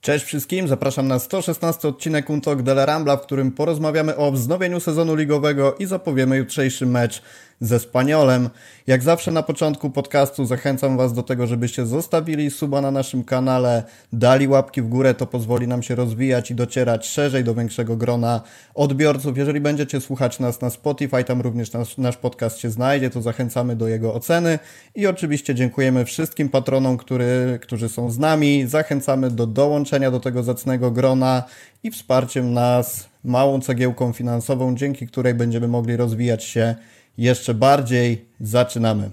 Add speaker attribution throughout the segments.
Speaker 1: Cześć wszystkim, zapraszam na 116 odcinek Untok de la Rambla, w którym porozmawiamy o wznowieniu sezonu ligowego i zapowiemy jutrzejszy mecz ze Spaniolem. Jak zawsze na początku podcastu zachęcam Was do tego, żebyście zostawili suba na naszym kanale, dali łapki w górę, to pozwoli nam się rozwijać i docierać szerzej do większego grona odbiorców. Jeżeli będziecie słuchać nas na Spotify, tam również nasz, nasz podcast się znajdzie, to zachęcamy do jego oceny i oczywiście dziękujemy wszystkim patronom, który, którzy są z nami. Zachęcamy do dołączenia do tego zacnego grona i wsparciem nas małą cegiełką finansową, dzięki której będziemy mogli rozwijać się jeszcze bardziej. Zaczynamy.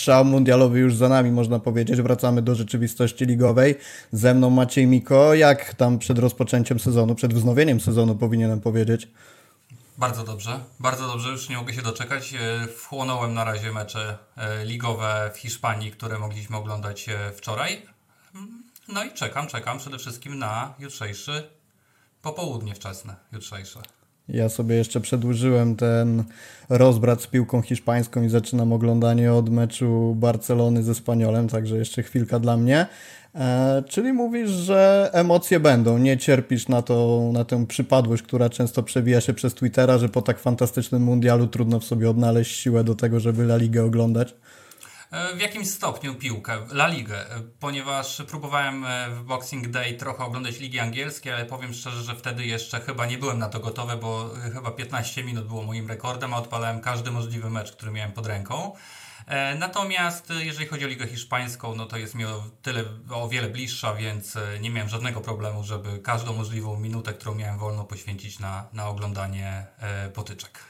Speaker 1: Szał mundialowy już za nami, można powiedzieć. Wracamy do rzeczywistości ligowej. Ze mną Maciej Miko. Jak tam przed rozpoczęciem sezonu, przed wznowieniem sezonu powinienem powiedzieć?
Speaker 2: Bardzo dobrze, bardzo dobrze, już nie mogę się doczekać. E, wchłonąłem na razie mecze e, ligowe w Hiszpanii, które mogliśmy oglądać e, wczoraj. Mm, no i czekam, czekam przede wszystkim na jutrzejszy popołudnie wczesne, jutrzejsze.
Speaker 1: Ja sobie jeszcze przedłużyłem ten rozbrat z piłką hiszpańską i zaczynam oglądanie od meczu Barcelony ze Spaniolem, także jeszcze chwilka dla mnie. E, czyli mówisz, że emocje będą, nie cierpisz na, to, na tę przypadłość, która często przewija się przez Twittera, że po tak fantastycznym mundialu trudno w sobie odnaleźć siłę do tego, żeby La Ligę oglądać?
Speaker 2: E, w jakimś stopniu piłkę, La Ligę, e, ponieważ próbowałem w Boxing Day trochę oglądać ligi angielskie, ale powiem szczerze, że wtedy jeszcze chyba nie byłem na to gotowy, bo chyba 15 minut było moim rekordem, a odpalałem każdy możliwy mecz, który miałem pod ręką. E, natomiast e, jeżeli chodzi o Ligę Hiszpańską, no to jest mi o tyle, o wiele bliższa, więc e, nie miałem żadnego problemu, żeby każdą możliwą minutę, którą miałem wolno, poświęcić na, na oglądanie potyczek.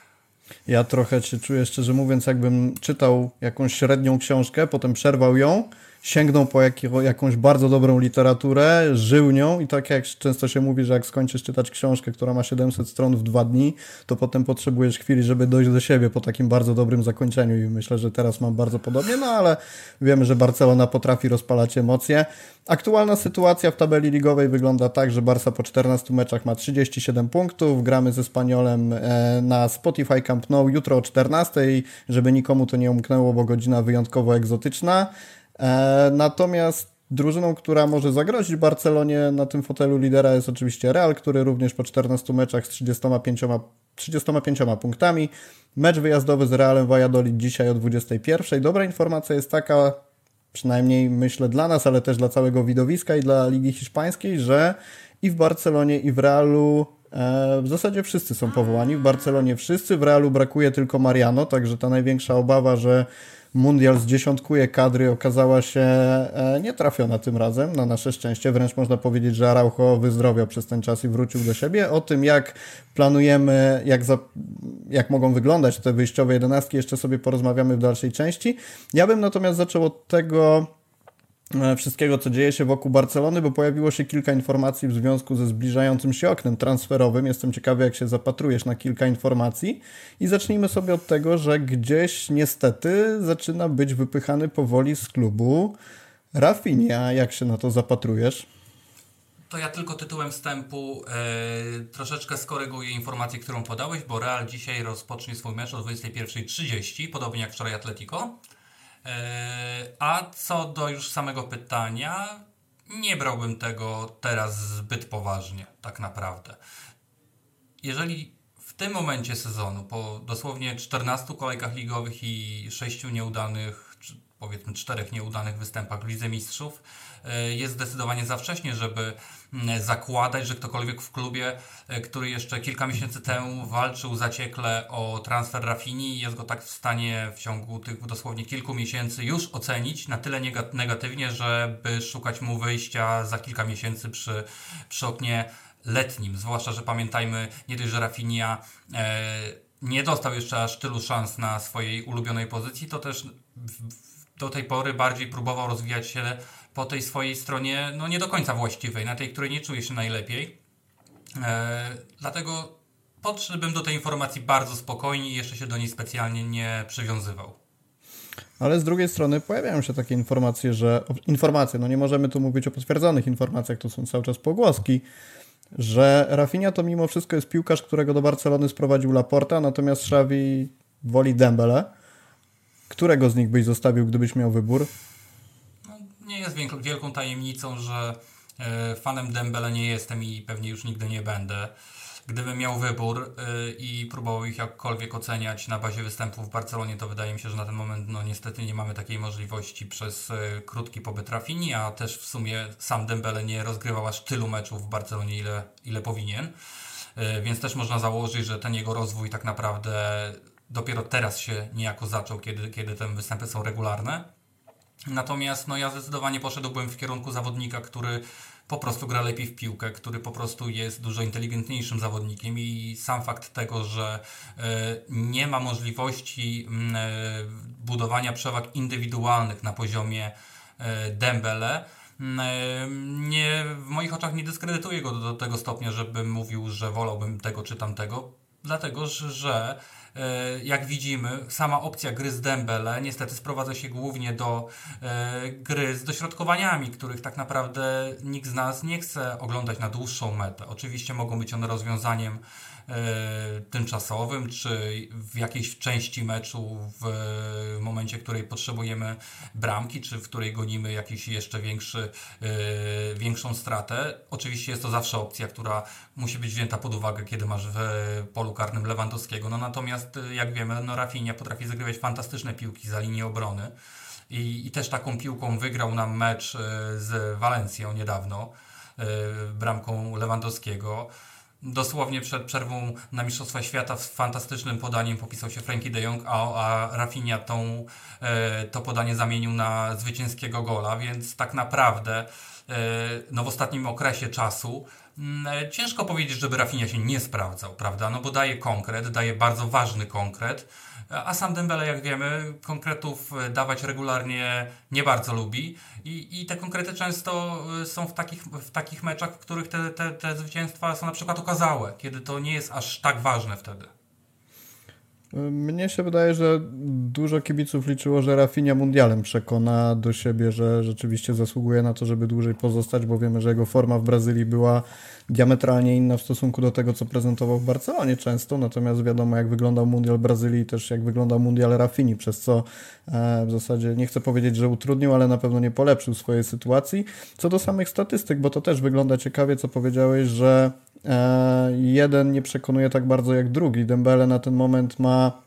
Speaker 1: Ja trochę się czuję, szczerze mówiąc, jakbym czytał jakąś średnią książkę, potem przerwał ją sięgnął po jakiego, jakąś bardzo dobrą literaturę, żył nią i tak jak często się mówi, że jak skończysz czytać książkę, która ma 700 stron w dwa dni, to potem potrzebujesz chwili, żeby dojść do siebie po takim bardzo dobrym zakończeniu i myślę, że teraz mam bardzo podobnie, no ale wiemy, że Barcelona potrafi rozpalać emocje. Aktualna sytuacja w tabeli ligowej wygląda tak, że Barca po 14 meczach ma 37 punktów, gramy ze Spaniolem e, na Spotify Camp Nou jutro o 14, żeby nikomu to nie umknęło, bo godzina wyjątkowo egzotyczna. E, natomiast drużyną, która może zagrozić Barcelonie na tym fotelu lidera jest oczywiście Real, który również po 14 meczach z 35, 35 punktami. Mecz wyjazdowy z Realem Valladolid dzisiaj o 21. Dobra informacja jest taka, przynajmniej myślę dla nas, ale też dla całego widowiska i dla Ligi Hiszpańskiej, że i w Barcelonie i w Realu e, w zasadzie wszyscy są powołani. W Barcelonie wszyscy, w Realu brakuje tylko Mariano, także ta największa obawa, że Mundial zdziesiątkuje kadry okazała się e, nietrafiona tym razem, na nasze szczęście. Wręcz można powiedzieć, że Araujo wyzdrowiał przez ten czas i wrócił do siebie. O tym, jak planujemy, jak, za, jak mogą wyglądać te wyjściowe jedenastki, jeszcze sobie porozmawiamy w dalszej części. Ja bym natomiast zaczął od tego, wszystkiego, co dzieje się wokół Barcelony, bo pojawiło się kilka informacji w związku ze zbliżającym się oknem transferowym. Jestem ciekawy, jak się zapatrujesz na kilka informacji. I zacznijmy sobie od tego, że gdzieś niestety zaczyna być wypychany powoli z klubu Rafinha. Jak się na to zapatrujesz?
Speaker 2: To ja tylko tytułem wstępu e, troszeczkę skoryguję informację, którą podałeś, bo Real dzisiaj rozpocznie swój mecz o 21.30, podobnie jak wczoraj Atletico. E, a co do już samego pytania, nie brałbym tego teraz zbyt poważnie, tak naprawdę. Jeżeli w tym momencie sezonu, po dosłownie 14 kolejkach ligowych i 6 nieudanych, czy powiedzmy 4 nieudanych występach w Lidze Mistrzów, jest zdecydowanie za wcześnie, żeby Mm, zakładać, że ktokolwiek w klubie, e, który jeszcze kilka miesięcy temu walczył zaciekle o transfer Rafini, jest go tak w stanie w ciągu tych dosłownie kilku miesięcy już ocenić na tyle negatywnie, żeby szukać mu wyjścia za kilka miesięcy przy, przy oknie letnim. Zwłaszcza, że pamiętajmy, nie dość, że Rafinia e, nie dostał jeszcze aż tylu szans na swojej ulubionej pozycji, to też w, do tej pory bardziej próbował rozwijać się po tej swojej stronie no nie do końca właściwej, na tej, której nie czuje się najlepiej. E, dlatego podszedłbym do tej informacji bardzo spokojnie i jeszcze się do niej specjalnie nie przywiązywał.
Speaker 1: Ale z drugiej strony pojawiają się takie informacje, że informacje, no nie możemy tu mówić o potwierdzonych informacjach, to są cały czas pogłoski, że Rafinha to mimo wszystko jest piłkarz, którego do Barcelony sprowadził Laporta, natomiast Xavi woli Dembele. Którego z nich byś zostawił, gdybyś miał wybór?
Speaker 2: Nie jest wielką tajemnicą, że e, fanem Dembele nie jestem i pewnie już nigdy nie będę. Gdybym miał wybór yy, i próbował ich jakkolwiek oceniać na bazie występów w Barcelonie, to wydaje mi się, że na ten moment no niestety nie mamy takiej możliwości przez yy, krótki pobyt Rafini, a też w sumie sam Dembele nie rozgrywał aż tylu meczów w Barcelonie, ile, ile powinien. Więc też można założyć, że ten jego rozwój tak naprawdę dopiero teraz się niejako zaczął, kiedy, kiedy te występy są regularne. Natomiast no, ja zdecydowanie poszedłbym w kierunku zawodnika, który po prostu gra lepiej w piłkę, który po prostu jest dużo inteligentniejszym zawodnikiem i sam fakt tego, że e, nie ma możliwości mm, e, budowania przewag indywidualnych na poziomie e, Dembele, mm, nie, w moich oczach nie dyskredytuje go do, do tego stopnia, żebym mówił, że wolałbym tego czy tamtego, dlatego że jak widzimy, sama opcja gry z Dembele niestety sprowadza się głównie do e, gry z dośrodkowaniami, których tak naprawdę nikt z nas nie chce oglądać na dłuższą metę. Oczywiście mogą być one rozwiązaniem E, tymczasowym, czy w jakiejś części meczu, w momencie, w której potrzebujemy bramki, czy w której gonimy jakiś jeszcze większy, e, większą stratę. Oczywiście jest to zawsze opcja, która musi być wzięta pod uwagę, kiedy masz w polu karnym Lewandowskiego. No natomiast, jak wiemy, no Rafinha potrafi zagrywać fantastyczne piłki za linię obrony. I, I też taką piłką wygrał nam mecz e, z Walencją niedawno, bramką Lewandowskiego. Dosłownie przed przerwą na Mistrzostwa Świata z fantastycznym podaniem popisał się Frankie de Jong, a, a Rafinha tą, e, to podanie zamienił na zwycięskiego gola, więc tak naprawdę e, no w ostatnim okresie czasu mm, e, ciężko powiedzieć, żeby Rafinha się nie sprawdzał, prawda? No bo daje konkret, daje bardzo ważny konkret, a sam Dembele, jak wiemy, konkretów e, dawać regularnie nie bardzo lubi i, i te konkrety często e, są w takich, w takich meczach, w których te, te, te zwycięstwa są na przykład okazałe, kiedy to nie jest aż tak ważne wtedy.
Speaker 1: Mnie się wydaje, że dużo kibiców liczyło, że Rafinha mundialem przekona do siebie, że rzeczywiście zasługuje na to, żeby dłużej pozostać, bo wiemy, że jego forma w Brazylii była diametralnie inna w stosunku do tego, co prezentował w Barcelonie często, natomiast wiadomo, jak wyglądał mundial Brazylii, też jak wyglądał mundial Rafini, przez co e, w zasadzie nie chcę powiedzieć, że utrudnił, ale na pewno nie polepszył swojej sytuacji. Co do samych statystyk, bo to też wygląda ciekawie, co powiedziałeś, że e, jeden nie przekonuje tak bardzo jak drugi. Dembele na ten moment ma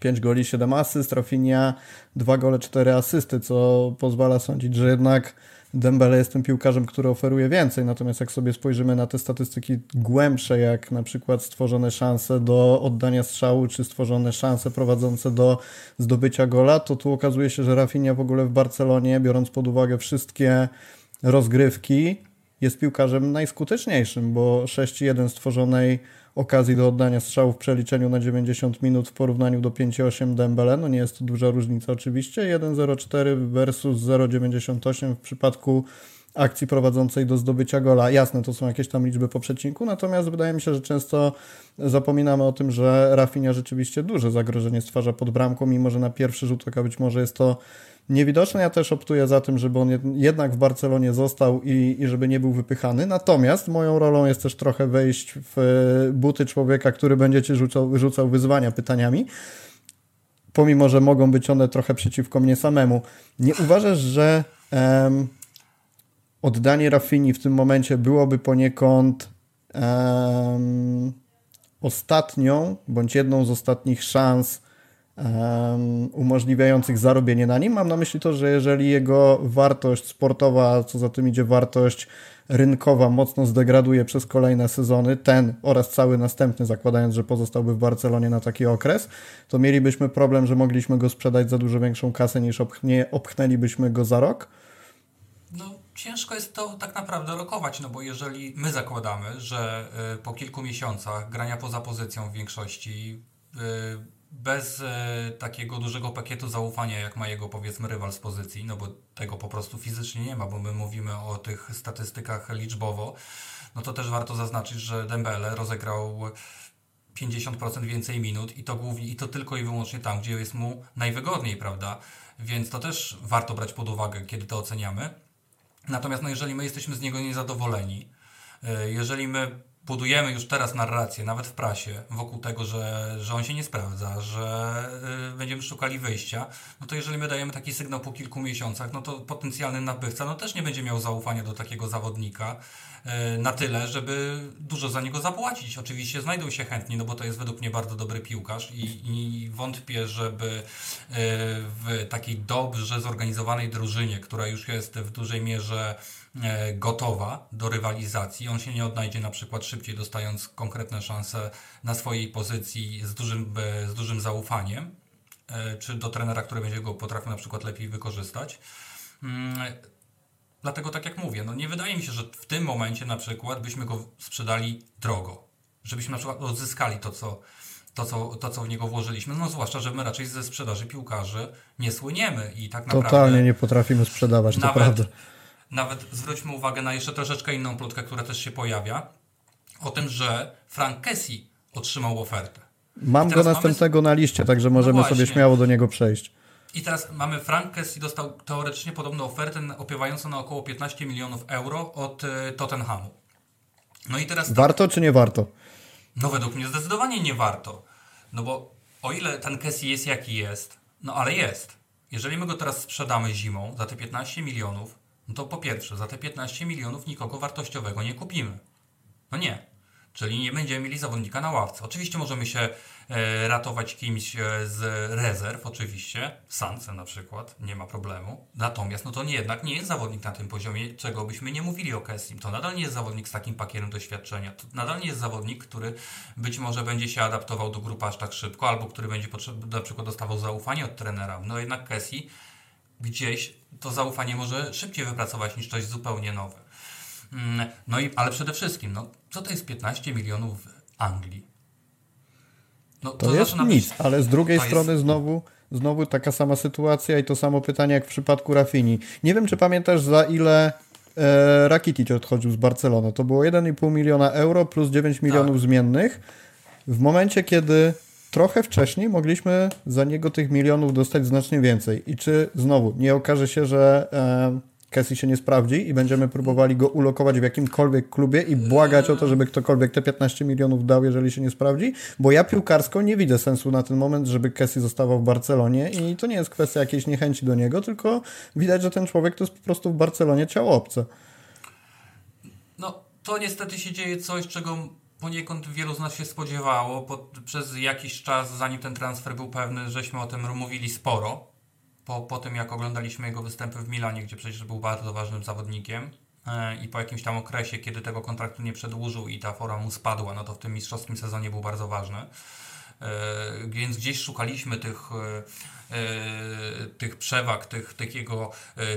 Speaker 1: 5 goli, 7 asyst, Rafinha 2 gole, 4 asysty, co pozwala sądzić, że jednak Dembele jest tym piłkarzem, który oferuje więcej, natomiast jak sobie spojrzymy na te statystyki głębsze, jak na przykład stworzone szanse do oddania strzału, czy stworzone szanse prowadzące do zdobycia gola, to tu okazuje się, że Rafinha w ogóle w Barcelonie, biorąc pod uwagę wszystkie rozgrywki, jest piłkarzem najskuteczniejszym, bo 6-1 stworzonej okazji do oddania strzału w przeliczeniu na 90 minut w porównaniu do 5,8 Dembele. No nie jest to duża różnica oczywiście. 1,04 versus 0,98 w przypadku akcji prowadzącej do zdobycia gola. Jasne, to są jakieś tam liczby po przecinku, natomiast wydaje mi się, że często zapominamy o tym, że Rafinha rzeczywiście duże zagrożenie stwarza pod bramką, mimo że na pierwszy rzut oka być może jest to niewidoczne. Ja też optuję za tym, żeby on jednak w Barcelonie został i, i żeby nie był wypychany. Natomiast moją rolą jest też trochę wejść w e, buty człowieka, który będzie ci rzucał, rzucał wyzwania pytaniami. Pomimo, że mogą być one trochę przeciwko mnie samemu. Nie uważasz, że um, oddanie Rafini w tym momencie byłoby poniekąd um, ostatnią, bądź jedną z ostatnich szans um, umożliwiających zarobienie na nim. Mam na myśli to, że jeżeli jego wartość sportowa, co za tym idzie wartość rynkowa mocno zdegraduje przez kolejne sezony, ten oraz cały następny, zakładając, że pozostałby w Barcelonie na taki okres, to mielibyśmy problem, że mogliśmy go sprzedać za dużo większą kasę niż obchnie, obchnęlibyśmy go za rok.
Speaker 2: No, ciężko jest to tak naprawdę rokować, no bo jeżeli my zakładamy, że y, po kilku miesiącach grania poza pozycją w większości y, bez e, takiego dużego pakietu zaufania, jak ma jego powiedzmy rywal z pozycji, no bo tego po prostu fizycznie nie ma, bo my mówimy o tych statystykach liczbowo, no to też warto zaznaczyć, że Dembele rozegrał 50% więcej minut i to głównie, i to tylko i wyłącznie tam, gdzie jest mu najwygodniej, prawda? Więc to też warto brać pod uwagę, kiedy to oceniamy. Natomiast no, jeżeli my jesteśmy z niego niezadowoleni, y, jeżeli my budujemy już teraz narrację, nawet w prasie, wokół tego, że, że on się nie sprawdza, że y, będziemy szukali wyjścia, no to jeżeli my dajemy taki sygnał po kilku miesiącach, no to potencjalny nabywca no też nie będzie miał zaufania do takiego zawodnika y, na tyle, żeby dużo za niego zapłacić. Oczywiście znajdą się chętni, no bo to jest według mnie bardzo dobry piłkarz i, i wątpię, żeby y, w takiej dobrze zorganizowanej drużynie, która już jest w dużej mierze gotowa do rywalizacji. On się nie odnajdzie na przykład szybciej, dostając konkretne szanse na swojej pozycji z dużym, e, z dużym zaufaniem, e, czy do trenera, który będzie go potrafił na przykład lepiej wykorzystać. Mm, dlatego tak jak mówię, no nie wydaje mi się, że w tym momencie na przykład byśmy go sprzedali drogo. Żebyśmy na przykład odzyskali to, co, to, co, to, co w niego włożyliśmy. No zwłaszcza, że my raczej ze sprzedaży piłkarzy nie słyniemy i tak naprawdę...
Speaker 1: Totalnie nie potrafimy sprzedawać, to prawda.
Speaker 2: Nawet zwróćmy uwagę na jeszcze troszeczkę inną plotkę, która też się pojawia. O tym, że Frank Kessie otrzymał ofertę.
Speaker 1: Mam go następnego mamy... na liście, także możemy no sobie śmiało do niego przejść.
Speaker 2: I teraz mamy Frank Kessie dostał teoretycznie podobną ofertę opiewającą na około 15 milionów euro od y, Tottenhamu.
Speaker 1: No i teraz... Warto czy nie warto?
Speaker 2: No według mnie zdecydowanie nie warto. No bo o ile ten Kessie jest jaki jest, no ale jest. Jeżeli my go teraz sprzedamy zimą za te 15 milionów, no to po pierwsze, za te 15 milionów nikogo wartościowego nie kupimy. No nie. Czyli nie będziemy mieli zawodnika na ławce. Oczywiście możemy się e, ratować kimś e, z rezerw, oczywiście, Sancem na przykład, nie ma problemu. Natomiast no to nie, jednak nie jest zawodnik na tym poziomie, czego byśmy nie mówili o Kessim. To nadal nie jest zawodnik z takim pakietem doświadczenia. To nadal nie jest zawodnik, który być może będzie się adaptował do grupy aż tak szybko, albo który będzie na przykład dostawał zaufanie od trenera. No jednak Kessi gdzieś to zaufanie może szybciej wypracować niż coś zupełnie nowe. Mm, no i, ale przede wszystkim, no, co to jest 15 milionów w Anglii?
Speaker 1: No, to, to jest nic, być, ale z drugiej strony jest... znowu, znowu taka sama sytuacja i to samo pytanie jak w przypadku Rafini. Nie wiem, czy pamiętasz za ile e, Rakitic odchodził z Barcelony. To było 1,5 miliona euro plus 9 milionów tak. zmiennych. W momencie, kiedy trochę wcześniej mogliśmy za niego tych milionów dostać znacznie więcej. I czy znowu nie okaże się, że e, Casey się nie sprawdzi i będziemy próbowali go ulokować w jakimkolwiek klubie i błagać o to, żeby ktokolwiek te 15 milionów dał, jeżeli się nie sprawdzi? Bo ja piłkarsko nie widzę sensu na ten moment, żeby Casey zostawał w Barcelonie i to nie jest kwestia jakiejś niechęci do niego, tylko widać, że ten człowiek to jest po prostu w Barcelonie ciało obce.
Speaker 2: No, to niestety się dzieje coś, czego poniekąd wielu z nas się spodziewało. Po, przez jakiś czas, zanim ten transfer był pewny, żeśmy o tym mówili sporo. Po, po tym, jak oglądaliśmy jego występy w Milanie, gdzie przecież był bardzo ważnym zawodnikiem e, i po jakimś tam okresie, kiedy tego kontraktu nie przedłużył i ta forma mu spadła, no to w tym mistrzowskim sezonie był bardzo ważny. E, więc gdzieś szukaliśmy tych, e, tych przewag, tych, tych, jego,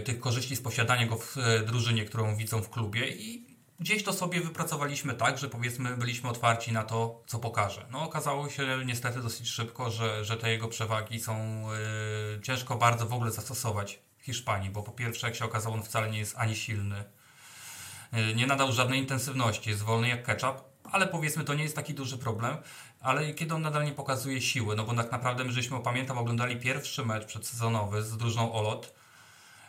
Speaker 2: tych korzyści z posiadania go w drużynie, którą widzą w klubie i gdzieś to sobie wypracowaliśmy tak, że powiedzmy byliśmy otwarci na to, co pokaże. No okazało się niestety dosyć szybko, że, że te jego przewagi są yy, ciężko bardzo w ogóle zastosować w Hiszpanii, bo po pierwsze, jak się okazało, on wcale nie jest ani silny, yy, nie nadał żadnej intensywności, jest wolny jak ketchup, ale powiedzmy to nie jest taki duży problem, ale kiedy on nadal nie pokazuje siły, no bo tak naprawdę my żeśmy, pamiętam, oglądali pierwszy mecz przedsezonowy z drużyną Olot,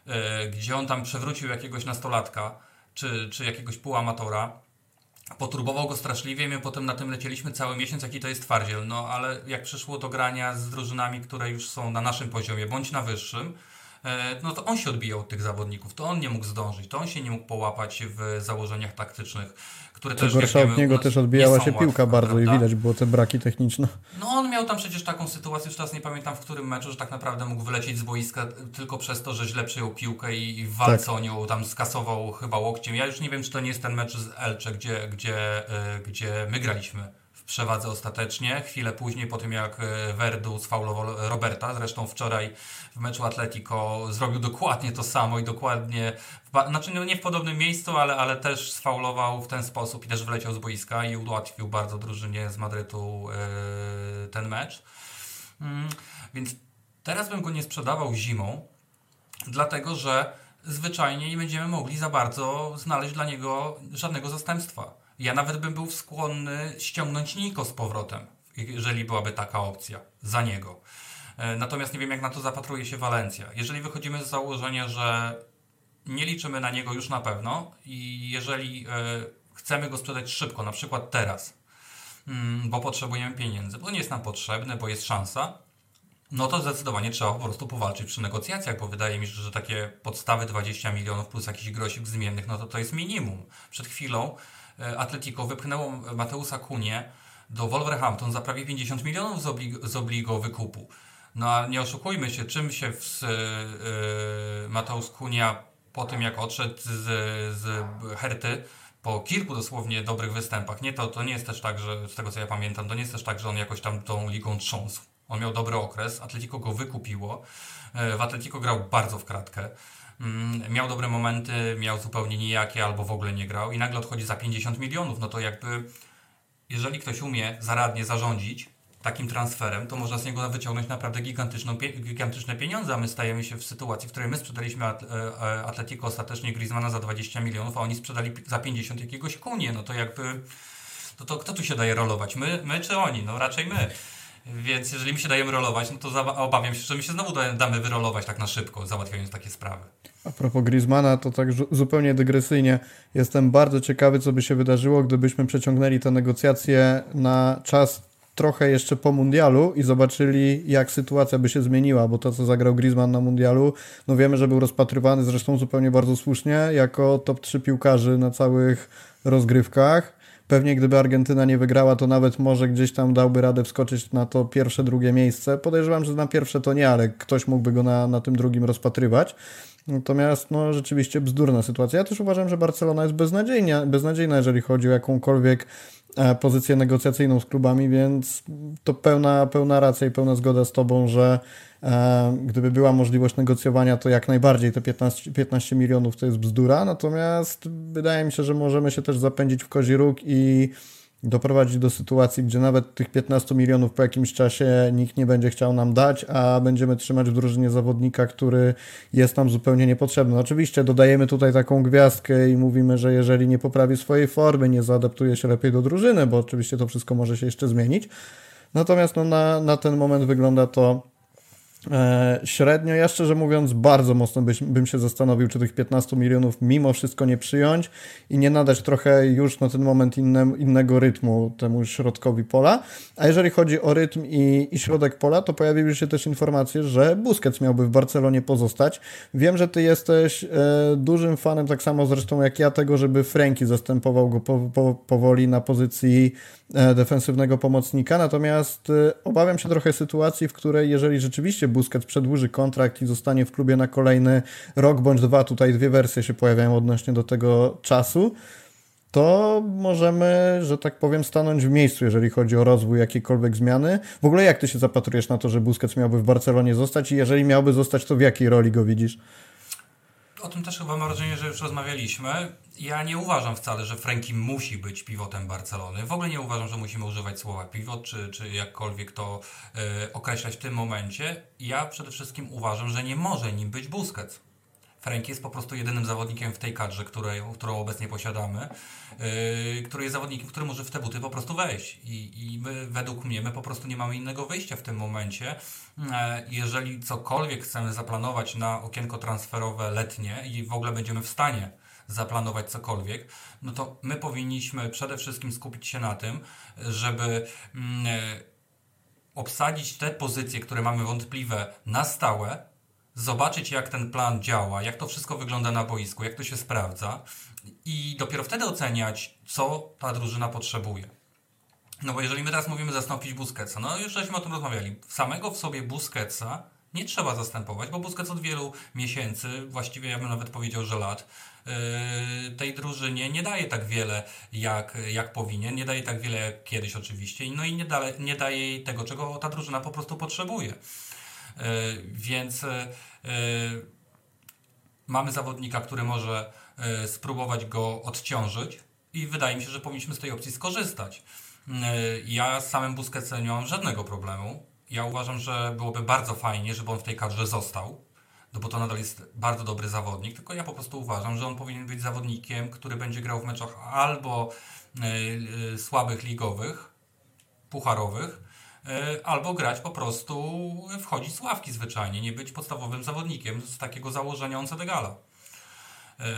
Speaker 2: yy, gdzie on tam przewrócił jakiegoś nastolatka, czy, czy jakiegoś półamatora. Poturbował go straszliwie, my potem na tym lecieliśmy cały miesiąc, jaki to jest twardziel. No ale jak przyszło do grania z drużynami, które już są na naszym poziomie, bądź na wyższym, e, no to on się odbijał od tych zawodników, to on nie mógł zdążyć, to on się nie mógł połapać w założeniach taktycznych które
Speaker 1: Co też gorsza od niego też odbijała się piłka bardzo prawda? i widać było te braki techniczne.
Speaker 2: No on miał tam przecież taką sytuację, już teraz nie pamiętam w którym meczu, że tak naprawdę mógł wylecieć z boiska tylko przez to, że źle przyjął piłkę i w walce tak. o nią tam skasował chyba łokciem. Ja już nie wiem, czy to nie jest ten mecz z Elcze, gdzie, gdzie, yy, gdzie my graliśmy przewadze ostatecznie. Chwilę później, po tym jak e, Verdu sfaulował Roberta, zresztą wczoraj w meczu Atletico zrobił dokładnie to samo i dokładnie, w, znaczy nie w podobnym miejscu, ale, ale też sfaulował w ten sposób i też wleciał z boiska i ułatwił bardzo drużynie z Madrytu yy, ten mecz. Yy, więc teraz bym go nie sprzedawał zimą, dlatego że zwyczajnie nie będziemy mogli za bardzo znaleźć dla niego żadnego zastępstwa. Ja nawet bym był skłonny ściągnąć Niko z powrotem jeżeli byłaby taka opcja za niego. E, natomiast nie wiem, jak na to zapatruje się Walencja. Jeżeli wychodzimy z założenia, że nie liczymy na niego już na pewno i jeżeli e, chcemy go sprzedać szybko, na przykład teraz, mm, bo potrzebujemy pieniędzy, bo nie jest nam potrzebny, bo jest szansa, no to zdecydowanie trzeba po prostu powalczyć przy negocjacjach, bo wydaje mi się, że takie podstawy 20 milionów plus jakiś grosik zmiennych, no to to jest minimum. Przed chwilą e, Atletico wypchnęło Mateusa Kunie do Wolverhampton za prawie 50 milionów z, oblig z obligo wykupu. No a nie oszukujmy się, czym się w, yy, Mateusz Kunia po tym jak odszedł z, z Herty, po kilku dosłownie dobrych występach, nie, to, to nie jest też tak, że z tego co ja pamiętam, to nie jest też tak, że on jakoś tam tą ligą trząsł. On miał dobry okres, Atletico go wykupiło. E, w Atletico grał bardzo w kratkę. Mm, miał dobre momenty, miał zupełnie nijakie albo w ogóle nie grał i nagle odchodzi za 50 milionów. No to jakby, jeżeli ktoś umie zaradnie zarządzić takim transferem, to można z niego wyciągnąć naprawdę gigantyczną, gigantyczne pieniądze, a my stajemy się w sytuacji, w której my sprzedaliśmy e, e, Atletico ostatecznie Griezmana za 20 milionów, a oni sprzedali za 50 jakiegoś kunie. No to jakby, to, to kto tu się daje rolować? My, my czy oni? No raczej my. Więc jeżeli my się dajemy rolować, no to obawiam się, że my się znowu damy wyrolować tak na szybko, załatwiając takie sprawy.
Speaker 1: A propos Griezmana, to tak zupełnie dygresyjnie. Jestem bardzo ciekawy, co by się wydarzyło, gdybyśmy przeciągnęli te negocjacje na czas trochę jeszcze po mundialu i zobaczyli, jak sytuacja by się zmieniła, bo to, co zagrał Griezmann na mundialu, no wiemy, że był rozpatrywany zresztą zupełnie bardzo słusznie jako top 3 piłkarzy na całych rozgrywkach Pewnie gdyby Argentyna nie wygrała, to nawet może gdzieś tam dałby radę wskoczyć na to pierwsze, drugie miejsce. Podejrzewam, że na pierwsze to nie, ale ktoś mógłby go na, na tym drugim rozpatrywać. Natomiast no, rzeczywiście bzdurna sytuacja. Ja też uważam, że Barcelona jest beznadziejna, beznadziejna jeżeli chodzi o jakąkolwiek e, pozycję negocjacyjną z klubami, więc to pełna, pełna racja i pełna zgoda z Tobą, że e, gdyby była możliwość negocjowania, to jak najbardziej te 15, 15 milionów to jest bzdura, natomiast wydaje mi się, że możemy się też zapędzić w kozi róg i doprowadzić do sytuacji, gdzie nawet tych 15 milionów po jakimś czasie nikt nie będzie chciał nam dać, a będziemy trzymać w drużynie zawodnika, który jest nam zupełnie niepotrzebny. Oczywiście dodajemy tutaj taką gwiazdkę i mówimy, że jeżeli nie poprawi swojej formy, nie zaadaptuje się lepiej do drużyny, bo oczywiście to wszystko może się jeszcze zmienić. Natomiast no, na, na ten moment wygląda to średnio, ja szczerze mówiąc, bardzo mocno byś, bym się zastanowił, czy tych 15 milionów mimo wszystko nie przyjąć i nie nadać trochę już na ten moment inne, innego rytmu temu środkowi pola. A jeżeli chodzi o rytm i, i środek pola, to pojawiły się też informacje, że Busquets miałby w Barcelonie pozostać. Wiem, że ty jesteś e, dużym fanem, tak samo zresztą jak ja, tego, żeby Franki zastępował go po, po, powoli na pozycji e, defensywnego pomocnika, natomiast e, obawiam się trochę sytuacji, w której jeżeli rzeczywiście Busquets przedłuży kontrakt i zostanie w klubie na kolejny rok bądź dwa, tutaj dwie wersje się pojawiają odnośnie do tego czasu, to możemy, że tak powiem, stanąć w miejscu, jeżeli chodzi o rozwój jakiejkolwiek zmiany. W ogóle jak ty się zapatrujesz na to, że Busquets miałby w Barcelonie zostać i jeżeli miałby zostać, to w jakiej roli go widzisz?
Speaker 2: O tym też chyba mam wrażenie, że już rozmawialiśmy. Ja nie uważam wcale, że Franki musi być pivotem Barcelony. W ogóle nie uważam, że musimy używać słowa pivot, czy, czy jakkolwiek to yy, określać w tym momencie. Ja przede wszystkim uważam, że nie może nim być Busquets. Franki jest po prostu jedynym zawodnikiem w tej kadrze, której, którą obecnie posiadamy, yy, który jest zawodnikiem, który może w te buty po prostu wejść. I, I my, według mnie, my po prostu nie mamy innego wyjścia w tym momencie. Yy, jeżeli cokolwiek chcemy zaplanować na okienko transferowe letnie i w ogóle będziemy w stanie zaplanować cokolwiek, no to my powinniśmy przede wszystkim skupić się na tym, żeby e, obsadzić te pozycje, które mamy wątpliwe na stałe, zobaczyć jak ten plan działa, jak to wszystko wygląda na boisku, jak to się sprawdza i dopiero wtedy oceniać, co ta drużyna potrzebuje. No bo jeżeli my teraz mówimy zastąpić Busquetsa, no już żeśmy o tym rozmawiali, samego w sobie Busquetsa nie trzeba zastępować, bo Busquets od wielu miesięcy, właściwie ja bym nawet powiedział, że lat, yy, tej drużynie nie daje tak wiele, jak, jak powinien, nie daje tak wiele jak kiedyś oczywiście, no i nie, da, nie daje jej tego, czego ta drużyna po prostu potrzebuje. Yy, więc yy, mamy zawodnika, który może spróbować go odciążyć i wydaje mi się, że powinniśmy z tej opcji skorzystać. Ja z samym Busquetsem nie mam żadnego problemu ja uważam, że byłoby bardzo fajnie, żeby on w tej kadrze został, no bo to nadal jest bardzo dobry zawodnik, tylko ja po prostu uważam, że on powinien być zawodnikiem, który będzie grał w meczach albo słabych ligowych, pucharowych, e, albo grać po prostu, wchodzić z ławki zwyczajnie, nie być podstawowym zawodnikiem z takiego założenia on Gala.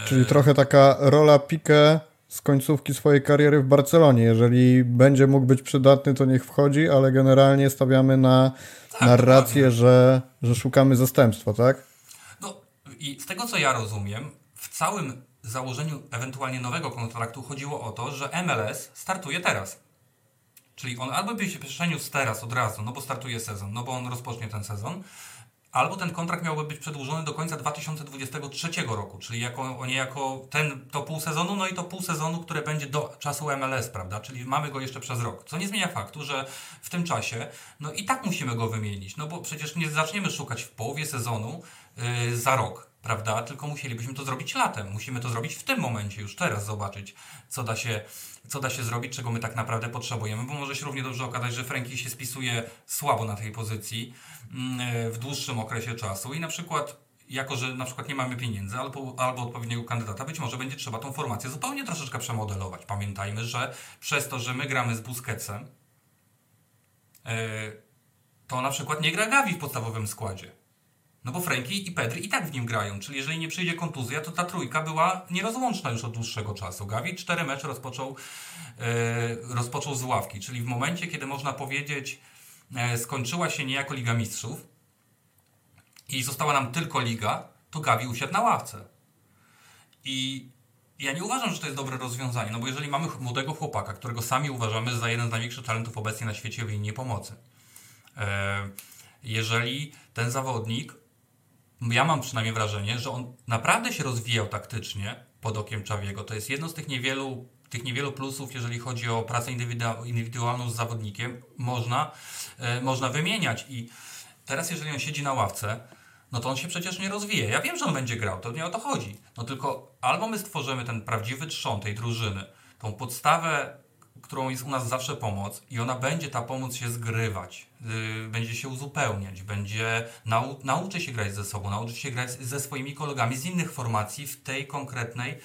Speaker 1: Czyli trochę taka rola Pique z końcówki swojej kariery w Barcelonie. Jeżeli będzie mógł być przydatny, to niech wchodzi, ale generalnie stawiamy na tak, narrację, że, że szukamy zastępstwa, tak?
Speaker 2: No i z tego co ja rozumiem, w całym założeniu ewentualnie nowego kontraktu chodziło o to, że MLS startuje teraz. Czyli on albo by się przeniósł teraz od razu, no bo startuje sezon, no bo on rozpocznie ten sezon, albo ten kontrakt miałby być przedłużony do końca 2023 roku, czyli jako, niejako ten, to pół sezonu, no i to pół sezonu, które będzie do czasu MLS, prawda? Czyli mamy go jeszcze przez rok. Co nie zmienia faktu, że w tym czasie, no i tak musimy go wymienić, no bo przecież nie zaczniemy szukać w połowie sezonu yy, za rok, prawda? Tylko musielibyśmy to zrobić latem. Musimy to zrobić w tym momencie, już teraz zobaczyć, co da się co da się zrobić, czego my tak naprawdę potrzebujemy, bo może się równie dobrze okazać, że Franki się spisuje słabo na tej pozycji mm, w dłuższym okresie czasu i na przykład jako, że na przykład nie mamy pieniędzy albo, albo odpowiedniego kandydata, być może będzie trzeba tą formację zupełnie troszeczkę przemodelować. Pamiętajmy, że przez to, że my gramy z Busquetsem, e, to na przykład nie gra Gavi w podstawowym składzie. No bo Franki i Pedri i tak w nim grają, czyli jeżeli nie przyjdzie kontuzja, to ta trójka była nierozłączna już od dłuższego czasu. Gavi cztery mecze rozpoczął, e, rozpoczął z ławki, czyli w momencie, kiedy można powiedzieć, e, skończyła się niejako Liga Mistrzów i została nam tylko Liga, to Gavi usiadł na ławce. I ja nie uważam, że to jest dobre rozwiązanie, no bo jeżeli mamy młodego chłopaka, którego sami uważamy za jeden z największych talentów obecnie na świecie w linii pomocy, e, jeżeli ten zawodnik ja mam przynajmniej wrażenie, że on naprawdę się rozwijał taktycznie pod okiem Czawiego. To jest jedno z tych niewielu, tych niewielu plusów, jeżeli chodzi o pracę indywidualną z zawodnikiem. Można, e, można wymieniać i teraz jeżeli on siedzi na ławce, no to on się przecież nie rozwija. Ja wiem, że on będzie grał, to nie o to chodzi. No tylko albo my stworzymy ten prawdziwy trzon tej drużyny, tą podstawę którą jest u nas zawsze pomoc i ona będzie ta pomoc się zgrywać, będzie się uzupełniać, będzie nau nauczy się grać ze sobą, nauczy się grać ze swoimi kolegami z innych formacji w tej konkretnej e,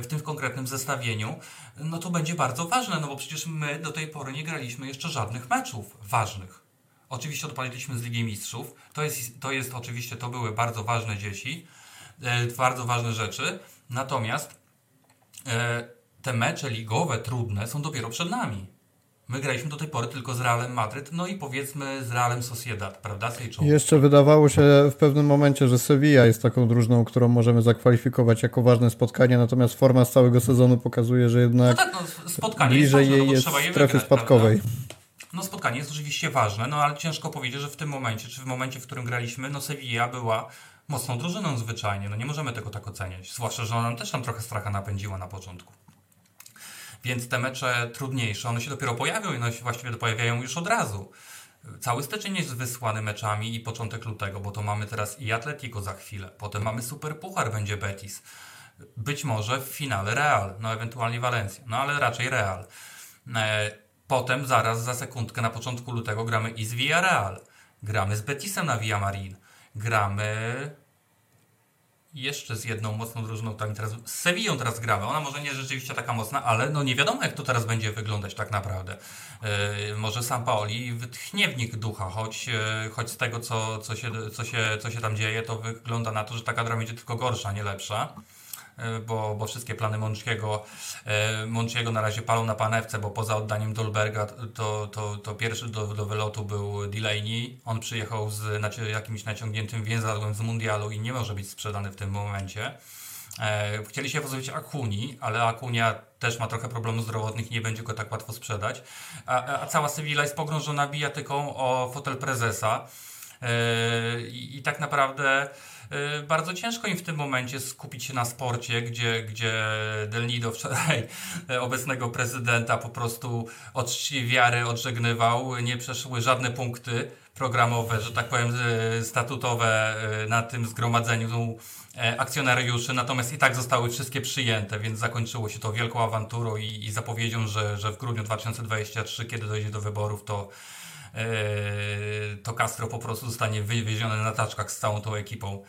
Speaker 2: w tym konkretnym zestawieniu, no to będzie bardzo ważne, no bo przecież my do tej pory nie graliśmy jeszcze żadnych meczów ważnych. Oczywiście odpaliliśmy z Ligi Mistrzów, to jest, to jest oczywiście, to były bardzo ważne dzieci, e, bardzo ważne rzeczy, natomiast e, te mecze ligowe trudne są dopiero przed nami. My graliśmy do tej pory tylko z Realem Madryt, no i powiedzmy z Realem Sociedad, prawda?
Speaker 1: Jeszcze wydawało się w pewnym momencie, że Sevilla jest taką drużyną, którą możemy zakwalifikować jako ważne spotkanie, natomiast forma z całego sezonu pokazuje, że jednak no tak, no, spotkanie bliżej jest ważne, jej no jest strefy wygrać, spadkowej. Prawda?
Speaker 2: No spotkanie jest oczywiście ważne, no ale ciężko powiedzieć, że w tym momencie, czy w momencie, w którym graliśmy, no Sevilla była mocną drużyną zwyczajnie, no nie możemy tego tak oceniać, zwłaszcza, że ona też tam trochę stracha napędziła na początku. Więc te mecze trudniejsze, one się dopiero pojawią i one się właściwie pojawiają już od razu. Cały styczeń jest wysłany meczami i początek lutego, bo to mamy teraz i Atletico za chwilę. Potem mamy Super Puchar, będzie Betis. Być może w finale Real, no ewentualnie Valencia, no ale raczej Real. E, potem zaraz za sekundkę na początku lutego gramy i z Villarreal. Gramy z Betisem na Villamarin. Gramy jeszcze z jedną mocną drużyną, tam teraz, z Sevillą teraz gramy. Ona może nie rzeczywiście taka mocna, ale no nie wiadomo jak to teraz będzie wyglądać tak naprawdę. Yy, może sam Paoli wytchnie w nich ducha, choć, yy, choć z tego co, co, się, co, się, co się tam dzieje, to wygląda na to, że ta kadra będzie tylko gorsza, nie lepsza. E, bo, bo wszystkie plany Mączkiego, e, Mączkiego na razie palą na panewce, bo poza oddaniem Dolberga to, to, to pierwszy do, do wylotu był Delaney. On przyjechał z jakimś naciągniętym więzadłem z mundialu i nie może być sprzedany w tym momencie. E, chcieli się pozbyć Akuni, ale Akunia też ma trochę problemów zdrowotnych i nie będzie go tak łatwo sprzedać. A, a cała Sevilla jest pogrążona bijatyką o fotel prezesa. I, I tak naprawdę bardzo ciężko im w tym momencie skupić się na sporcie, gdzie, gdzie Del Nido wczoraj e, obecnego prezydenta po prostu od czci wiary odżegnywał. Nie przeszły żadne punkty programowe, że tak powiem, e, statutowe e, na tym zgromadzeniu akcjonariuszy, natomiast i tak zostały wszystkie przyjęte, więc zakończyło się to wielką awanturą i, i zapowiedzią, że, że w grudniu 2023, kiedy dojdzie do wyborów, to to Castro po prostu zostanie wywiezione na taczkach z całą tą ekipą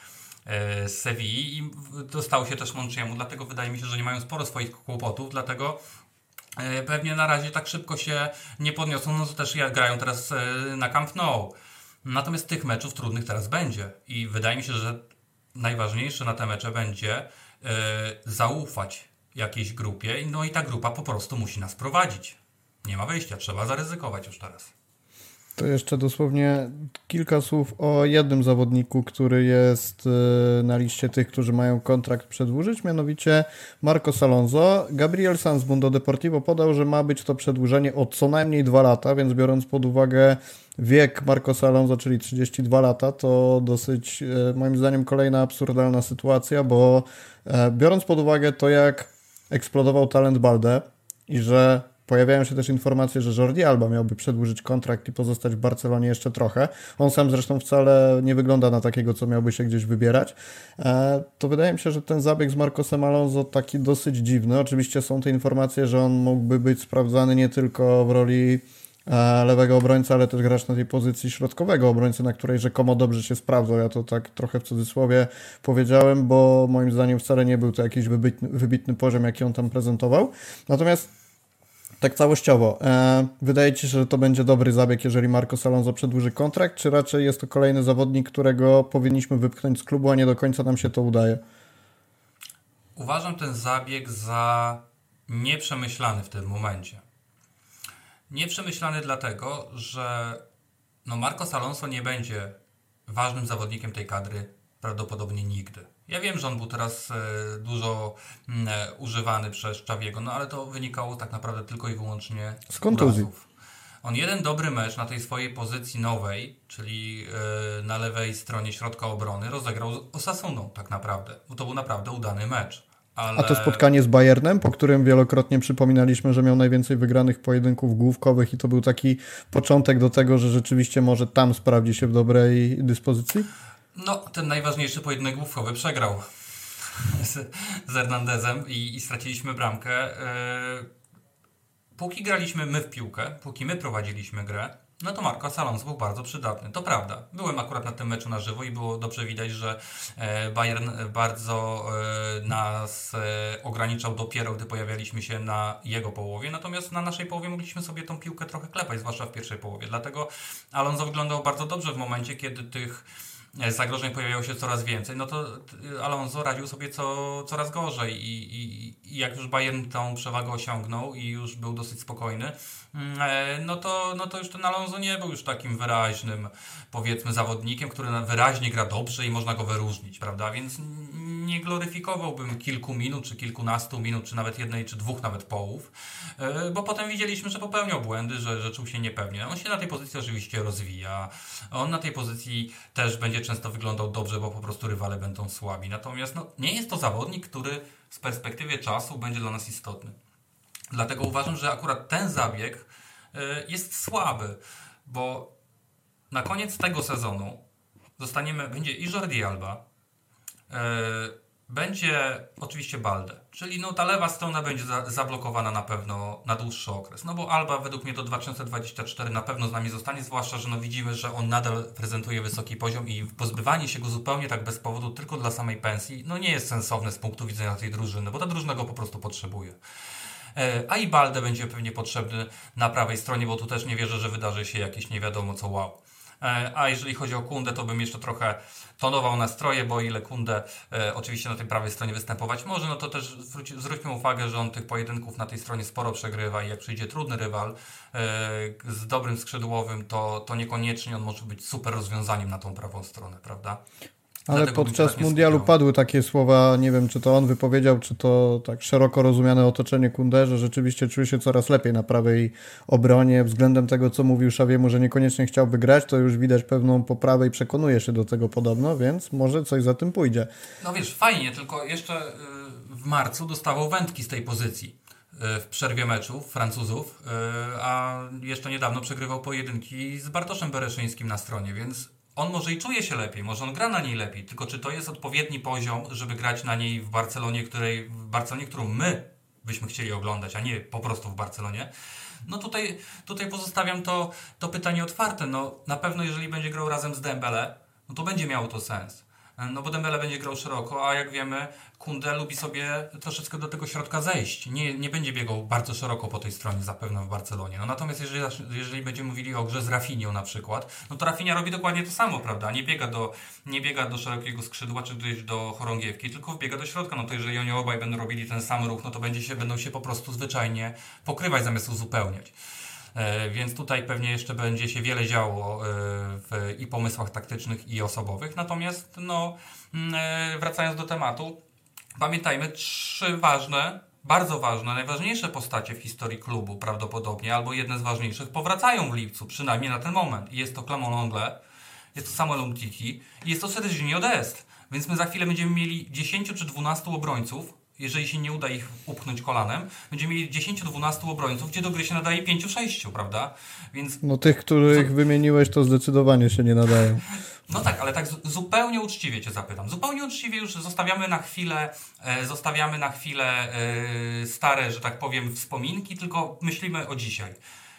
Speaker 2: z Sewilli i dostało się też Monchiemu, dlatego wydaje mi się, że nie mają sporo swoich kłopotów, dlatego e, pewnie na razie tak szybko się nie podniosą, no to też grają teraz e, na Camp Nou. Natomiast tych meczów trudnych teraz będzie i wydaje mi się, że najważniejsze na te mecze będzie zaufać jakiejś grupie, no i ta grupa po prostu musi nas prowadzić. Nie ma wyjścia, trzeba zaryzykować już teraz.
Speaker 1: To jeszcze dosłownie kilka słów o jednym zawodniku, który jest e, na liście tych, którzy mają kontrakt przedłużyć, mianowicie Marcos Alonso. Gabriel Sanz Mundo Deportivo podał, że ma być to przedłużenie o co najmniej dwa lata, więc biorąc pod uwagę wiek Marcosa Alonso, czyli 32 lata, to dosyć e, moim zdaniem kolejna absurdalna sytuacja, bo e, biorąc pod uwagę to, jak eksplodował talent Balde i że Pojawiają się też informacje, że Jordi Alba miałby przedłużyć kontrakt i pozostać w Barcelonie jeszcze trochę. On sam zresztą wcale nie wygląda na takiego, co miałby się gdzieś wybierać. E, to wydaje mi się, że ten zabieg z Marcosem Alonso taki dosyć dziwny. Oczywiście są te informacje, że on mógłby być sprawdzany nie tylko w roli e, lewego obrońcy, ale też grać na tej pozycji środkowego obrońcy, na której rzekomo dobrze się sprawdzał. Ja to tak trochę w cudzysłowie powiedziałem, bo moim zdaniem wcale nie był to jakiś wybitny, wybitny poziom, jaki on tam prezentował. Natomiast tak całościowo. E, wydaje Ci się, że to będzie dobry zabieg, jeżeli Marco Alonso przedłuży kontrakt, czy raczej jest to kolejny zawodnik, którego powinniśmy wypchnąć z klubu, a nie do końca nam się to udaje?
Speaker 2: Uważam ten zabieg za nieprzemyślany w tym momencie. Nieprzemyślany dlatego, że no Marcos Alonso nie będzie ważnym zawodnikiem tej kadry prawdopodobnie nigdy. Ja wiem, że on był teraz e, dużo e, używany przez Czawiego, no ale to wynikało tak naprawdę tylko i wyłącznie
Speaker 1: z kontuzji.
Speaker 2: On jeden dobry mecz na tej swojej pozycji nowej, czyli e, na lewej stronie środka obrony, rozegrał z Osasuną tak naprawdę, bo to był naprawdę udany mecz. Ale...
Speaker 1: A to spotkanie z Bayernem, po którym wielokrotnie przypominaliśmy, że miał najwięcej wygranych pojedynków główkowych i to był taki początek do tego, że rzeczywiście może tam sprawdzi się w dobrej dyspozycji?
Speaker 2: No, ten najważniejszy pojedynek główkowy przegrał z, z Hernandezem i, i straciliśmy bramkę. Yy, póki graliśmy my w piłkę, póki my prowadziliśmy grę, no to Marco Alonso był bardzo przydatny. To prawda. Byłem akurat na tym meczu na żywo i było dobrze widać, że e, Bayern bardzo e, nas ograniczał dopiero, gdy pojawialiśmy się na jego połowie. Natomiast na naszej połowie mogliśmy sobie tą piłkę trochę klepać, zwłaszcza w pierwszej połowie. Dlatego Alonso wyglądał bardzo dobrze w momencie, kiedy tych zagrożeń pojawiało się coraz więcej, no to e, Alonso radził sobie co, coraz gorzej i, i, i jak już Bayern tą przewagę osiągnął i już był dosyć spokojny, mm, e, no to, no to już ten Alonso nie był już takim wyraźnym, powiedzmy, zawodnikiem, który wyraźnie gra dobrze i można go wyróżnić, prawda? Więc nie gloryfikowałbym kilku minut, czy kilkunastu minut, czy nawet jednej, czy dwóch nawet połów, bo potem widzieliśmy, że popełniał błędy, że, że czuł się niepewnie. On się na tej pozycji oczywiście rozwija. On na tej pozycji też będzie często wyglądał dobrze, bo po prostu rywale będą słabi. Natomiast no, nie jest to zawodnik, który z perspektywy czasu będzie dla nas istotny. Dlatego uważam, że akurat ten zabieg y, jest słaby, bo na koniec tego sezonu zostaniemy, będzie i Jordi Alba, będzie oczywiście Balde, czyli no ta lewa strona będzie za, zablokowana na pewno na dłuższy okres. No bo Alba według mnie do 2024 na pewno z nami zostanie, zwłaszcza, że no widzimy, że on nadal prezentuje wysoki poziom i pozbywanie się go zupełnie tak bez powodu, tylko dla samej pensji, no nie jest sensowne z punktu widzenia tej drużyny, bo ta drużyna go po prostu potrzebuje. E, a i Balde będzie pewnie potrzebny na prawej stronie, bo tu też nie wierzę, że wydarzy się jakieś nie wiadomo co wow. E, a jeżeli chodzi o Kundę, to bym jeszcze trochę tonował nastroje, bo ile Kundę e, oczywiście na tej prawej stronie występować może, no to też zwróć, zwróćmy uwagę, że on tych pojedynków na tej stronie sporo przegrywa i jak przyjdzie trudny rywal e, z dobrym skrzydłowym, to, to niekoniecznie on może być super rozwiązaniem na tą prawą stronę, prawda?
Speaker 1: Ale Dlatego podczas mundialu padły takie słowa, nie wiem czy to on wypowiedział, czy to tak szeroko rozumiane otoczenie Kunde, że rzeczywiście czuje się coraz lepiej na prawej obronie. Względem tego, co mówił Szawiemu, że niekoniecznie chciałby grać, to już widać pewną poprawę i przekonuje się do tego podobno, więc może coś za tym pójdzie.
Speaker 2: No wiesz, fajnie, tylko jeszcze y, w marcu dostawał wędki z tej pozycji y, w przerwie meczów Francuzów, y, a jeszcze niedawno przegrywał pojedynki z Bartoszem Bereszyńskim na stronie, więc on może i czuje się lepiej, może on gra na niej lepiej, tylko czy to jest odpowiedni poziom, żeby grać na niej w Barcelonie, której, w Barcelonie, którą my byśmy chcieli oglądać, a nie po prostu w Barcelonie? No tutaj, tutaj pozostawiam to, to pytanie otwarte. No, na pewno jeżeli będzie grał razem z Dembele, no to będzie miało to sens. No bo Dembele będzie grał szeroko, a jak wiemy, Kunde lubi sobie troszeczkę do tego środka zejść. Nie, nie będzie biegał bardzo szeroko po tej stronie zapewne w Barcelonie. No natomiast jeżeli, jeżeli będziemy mówili o grze z Rafinią na przykład, no to Rafinia robi dokładnie to samo, prawda? Nie biega do, nie biega do szerokiego skrzydła czy gdzieś do chorągiewki, tylko wbiega do środka. No to jeżeli oni obaj będą robili ten sam ruch, no to będzie się, będą się po prostu zwyczajnie pokrywać zamiast uzupełniać. E, więc tutaj pewnie jeszcze będzie się wiele działo e, w i pomysłach taktycznych, i osobowych. Natomiast, no, mm, e, wracając do tematu, pamiętajmy trzy ważne, bardzo ważne, najważniejsze postacie w historii klubu prawdopodobnie, albo jedne z ważniejszych, powracają w lipcu, przynajmniej na ten moment. Jest to Clement Longle, jest to Samuel Umtiti i jest to Serginio Dest. Więc my za chwilę będziemy mieli 10 czy 12 obrońców, jeżeli się nie uda ich upchnąć kolanem, będziemy mieli 10-12 obrońców, gdzie do gry się nadaje 5-6, prawda?
Speaker 1: Więc... No tych, których co... wymieniłeś, to zdecydowanie się nie nadają.
Speaker 2: No tak, ale tak zupełnie uczciwie cię zapytam. Zupełnie uczciwie już zostawiamy na chwilę, e, zostawiamy na chwilę e, stare, że tak powiem, wspominki, tylko myślimy o dzisiaj.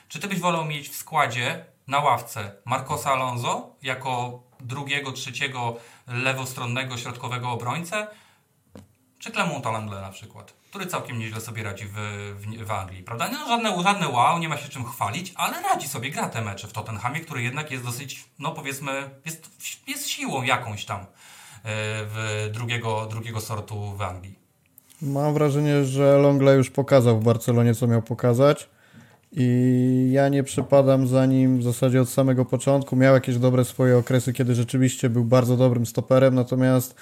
Speaker 2: Czy ty byś wolał mieć w składzie na ławce Marcosa Alonso jako drugiego, trzeciego lewostronnego środkowego obrońcę, czy Clement Langley na przykład, który całkiem nieźle sobie radzi w, w, w Anglii, prawda? No, żadne, żadne wow, nie ma się czym chwalić, ale radzi sobie, gra te mecze w Tottenhamie, który jednak jest dosyć, no powiedzmy, jest, jest siłą jakąś tam e, w drugiego, drugiego sortu w Anglii.
Speaker 1: Mam wrażenie, że Longley już pokazał w Barcelonie, co miał pokazać. I ja nie przepadam za nim w zasadzie od samego początku. Miał jakieś dobre swoje okresy, kiedy rzeczywiście był bardzo dobrym stoperem, natomiast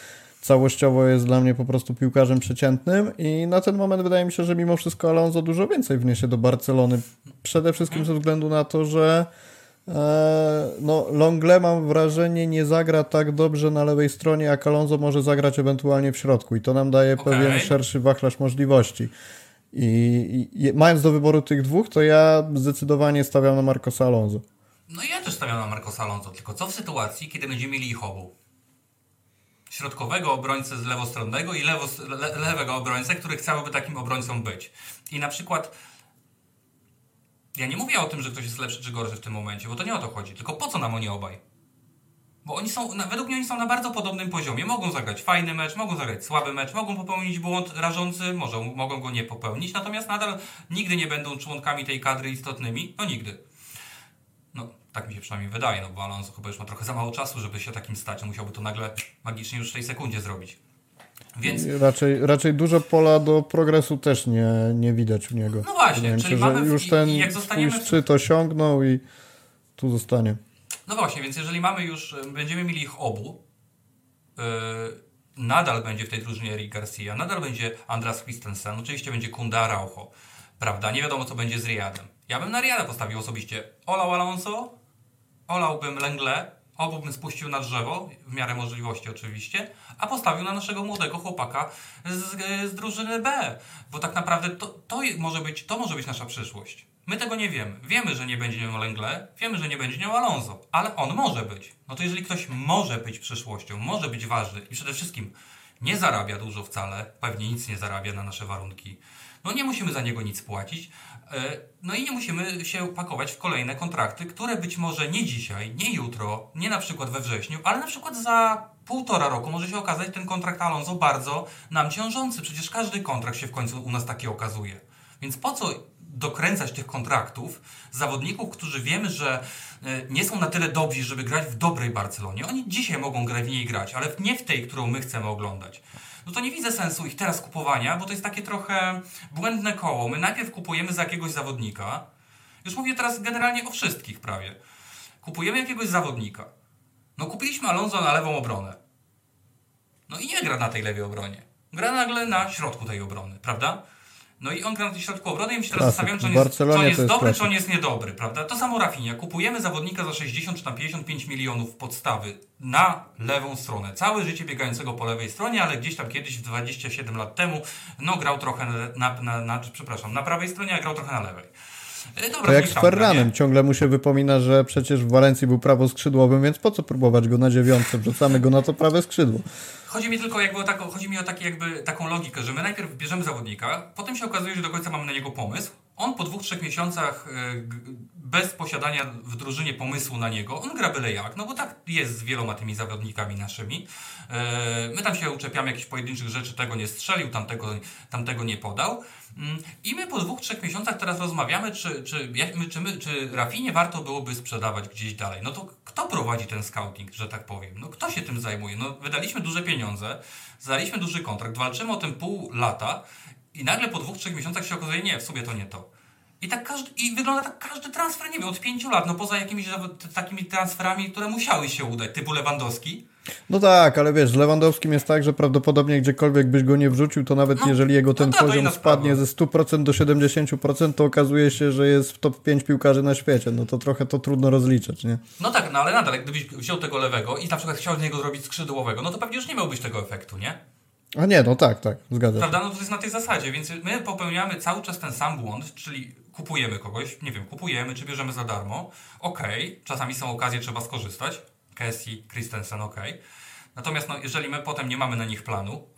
Speaker 1: całościowo jest dla mnie po prostu piłkarzem przeciętnym i na ten moment wydaje mi się, że mimo wszystko Alonso dużo więcej wniesie do Barcelony. Przede wszystkim ze względu na to, że e, no, Longle mam wrażenie nie zagra tak dobrze na lewej stronie, jak Alonso może zagrać ewentualnie w środku i to nam daje okay. pewien szerszy wachlarz możliwości. I, I, mając do wyboru tych dwóch, to ja zdecydowanie stawiam na Marcosa Alonso.
Speaker 2: No ja też stawiam na Marcosa Alonso, tylko co w sytuacji, kiedy będziemy mieli ich obu? Środkowego obrońcę z lewostronnego i lewo, le, lewego obrońcę, który chciałby takim obrońcą być. I na przykład ja nie mówię o tym, że ktoś jest lepszy czy gorszy w tym momencie, bo to nie o to chodzi. Tylko po co nam oni obaj? Bo oni są, według mnie oni są na bardzo podobnym poziomie. Mogą zagrać fajny mecz, mogą zagrać słaby mecz, mogą popełnić błąd rażący, może, mogą go nie popełnić, natomiast nadal nigdy nie będą członkami tej kadry istotnymi. No nigdy. Tak mi się przynajmniej wydaje, no bo Alonso chyba już ma trochę za mało czasu, żeby się takim stać. Musiałby to nagle magicznie już w tej sekundzie zrobić.
Speaker 1: Więc... Raczej, raczej dużo pola do progresu też nie, nie widać u niego.
Speaker 2: No właśnie, czyli
Speaker 1: się, mamy... już ten jak zostaniemy... szczyt osiągnął i tu zostanie.
Speaker 2: No właśnie, więc jeżeli mamy już, będziemy mieli ich obu, yy, nadal będzie w tej drużynie Eric Garcia, nadal będzie Andras Christensen, oczywiście będzie Kunda Araujo, prawda? Nie wiadomo, co będzie z Riadem. Ja bym na Riada postawił osobiście. Olał Alonso, olałbym Lengle, obu bym spuścił na drzewo, w miarę możliwości oczywiście, a postawił na naszego młodego chłopaka z, z drużyny B. Bo tak naprawdę to, to, może być, to może być nasza przyszłość. My tego nie wiemy. Wiemy, że nie będzie nią Lengle, wiemy, że nie będzie nią Alonso, ale on może być. No to jeżeli ktoś może być przyszłością, może być ważny i przede wszystkim nie zarabia dużo wcale, pewnie nic nie zarabia na nasze warunki, no nie musimy za niego nic płacić, no i nie musimy się pakować w kolejne kontrakty, które być może nie dzisiaj, nie jutro, nie na przykład we wrześniu, ale na przykład za półtora roku może się okazać ten kontrakt Alonso bardzo nam ciążący. Przecież każdy kontrakt się w końcu u nas taki okazuje. Więc po co dokręcać tych kontraktów zawodników, którzy wiemy, że e, nie są na tyle dobrzy, żeby grać w dobrej Barcelonie. Oni dzisiaj mogą w niej grać, ale nie w tej, którą my chcemy oglądać no to nie widzę sensu ich teraz kupowania, bo to jest takie trochę błędne koło. My najpierw kupujemy za jakiegoś zawodnika, już mówię teraz generalnie o wszystkich prawie. Kupujemy jakiegoś zawodnika. No kupiliśmy Alonso na lewą obronę. No i nie gra na tej lewej obronie. Gra nagle na środku tej obrony, prawda? No i on gra na środku obrony i my się teraz zastanawiamy, czy on jest, czy on jest, jest dobry, czy on jest niedobry, prawda? To samo Rafinha. Kupujemy zawodnika za 60 czy na 55 milionów podstawy na lewą stronę. Całe życie biegającego po lewej stronie, ale gdzieś tam kiedyś, 27 lat temu, no grał trochę na, na, na przepraszam, na prawej stronie, a grał trochę na lewej.
Speaker 1: E, dobra, to jak z Ferranem, ciągle mu się wypomina, że przecież w Walencji był prawo skrzydłowym, więc po co próbować go na dziewiątce, wrzucamy go na to prawe skrzydło.
Speaker 2: Chodzi mi tylko jakby o taką, chodzi mi o taki jakby taką logikę, że my najpierw bierzemy zawodnika, potem się okazuje, że do końca mamy na niego pomysł, on po dwóch, trzech miesiącach e, bez posiadania w drużynie pomysłu na niego, on gra byle jak, no bo tak jest z wieloma tymi zawodnikami naszymi. E, my tam się uczepiamy jakichś pojedynczych rzeczy, tego nie strzelił, tamtego, tamtego nie podał. Mm, I my po dwóch, trzech miesiącach teraz rozmawiamy, czy, czy, czy, my, czy Rafinie warto byłoby sprzedawać gdzieś dalej. No to kto prowadzi ten scouting, że tak powiem? No kto się tym zajmuje? No wydaliśmy duże pieniądze, zdaliśmy duży kontrakt, walczymy o tym pół lata i nagle po dwóch, trzech miesiącach się okazuje, nie, w sobie to nie to. I tak każdy, i wygląda tak każdy transfer, nie wiem, od pięciu lat, no poza jakimiś takimi transferami, które musiały się udać, typu Lewandowski.
Speaker 1: No tak, ale wiesz, z Lewandowskim jest tak, że prawdopodobnie gdziekolwiek byś go nie wrzucił, to nawet no, jeżeli jego ten no tak, poziom spadnie ze 100% do 70%, to okazuje się, że jest w top 5 piłkarzy na świecie. No to trochę to trudno rozliczyć, nie?
Speaker 2: No tak, no ale nadal, gdybyś wziął tego lewego i na przykład chciał z niego zrobić skrzydłowego, no to pewnie już nie miałbyś tego efektu, nie?
Speaker 1: A nie, no tak, tak, zgadzam
Speaker 2: Prawda? No to jest na tej zasadzie, więc my popełniamy cały czas ten sam błąd, czyli kupujemy kogoś, nie wiem, kupujemy czy bierzemy za darmo, okej, okay, czasami są okazje, trzeba skorzystać, Cassie, Christensen, okej, okay. natomiast no, jeżeli my potem nie mamy na nich planu,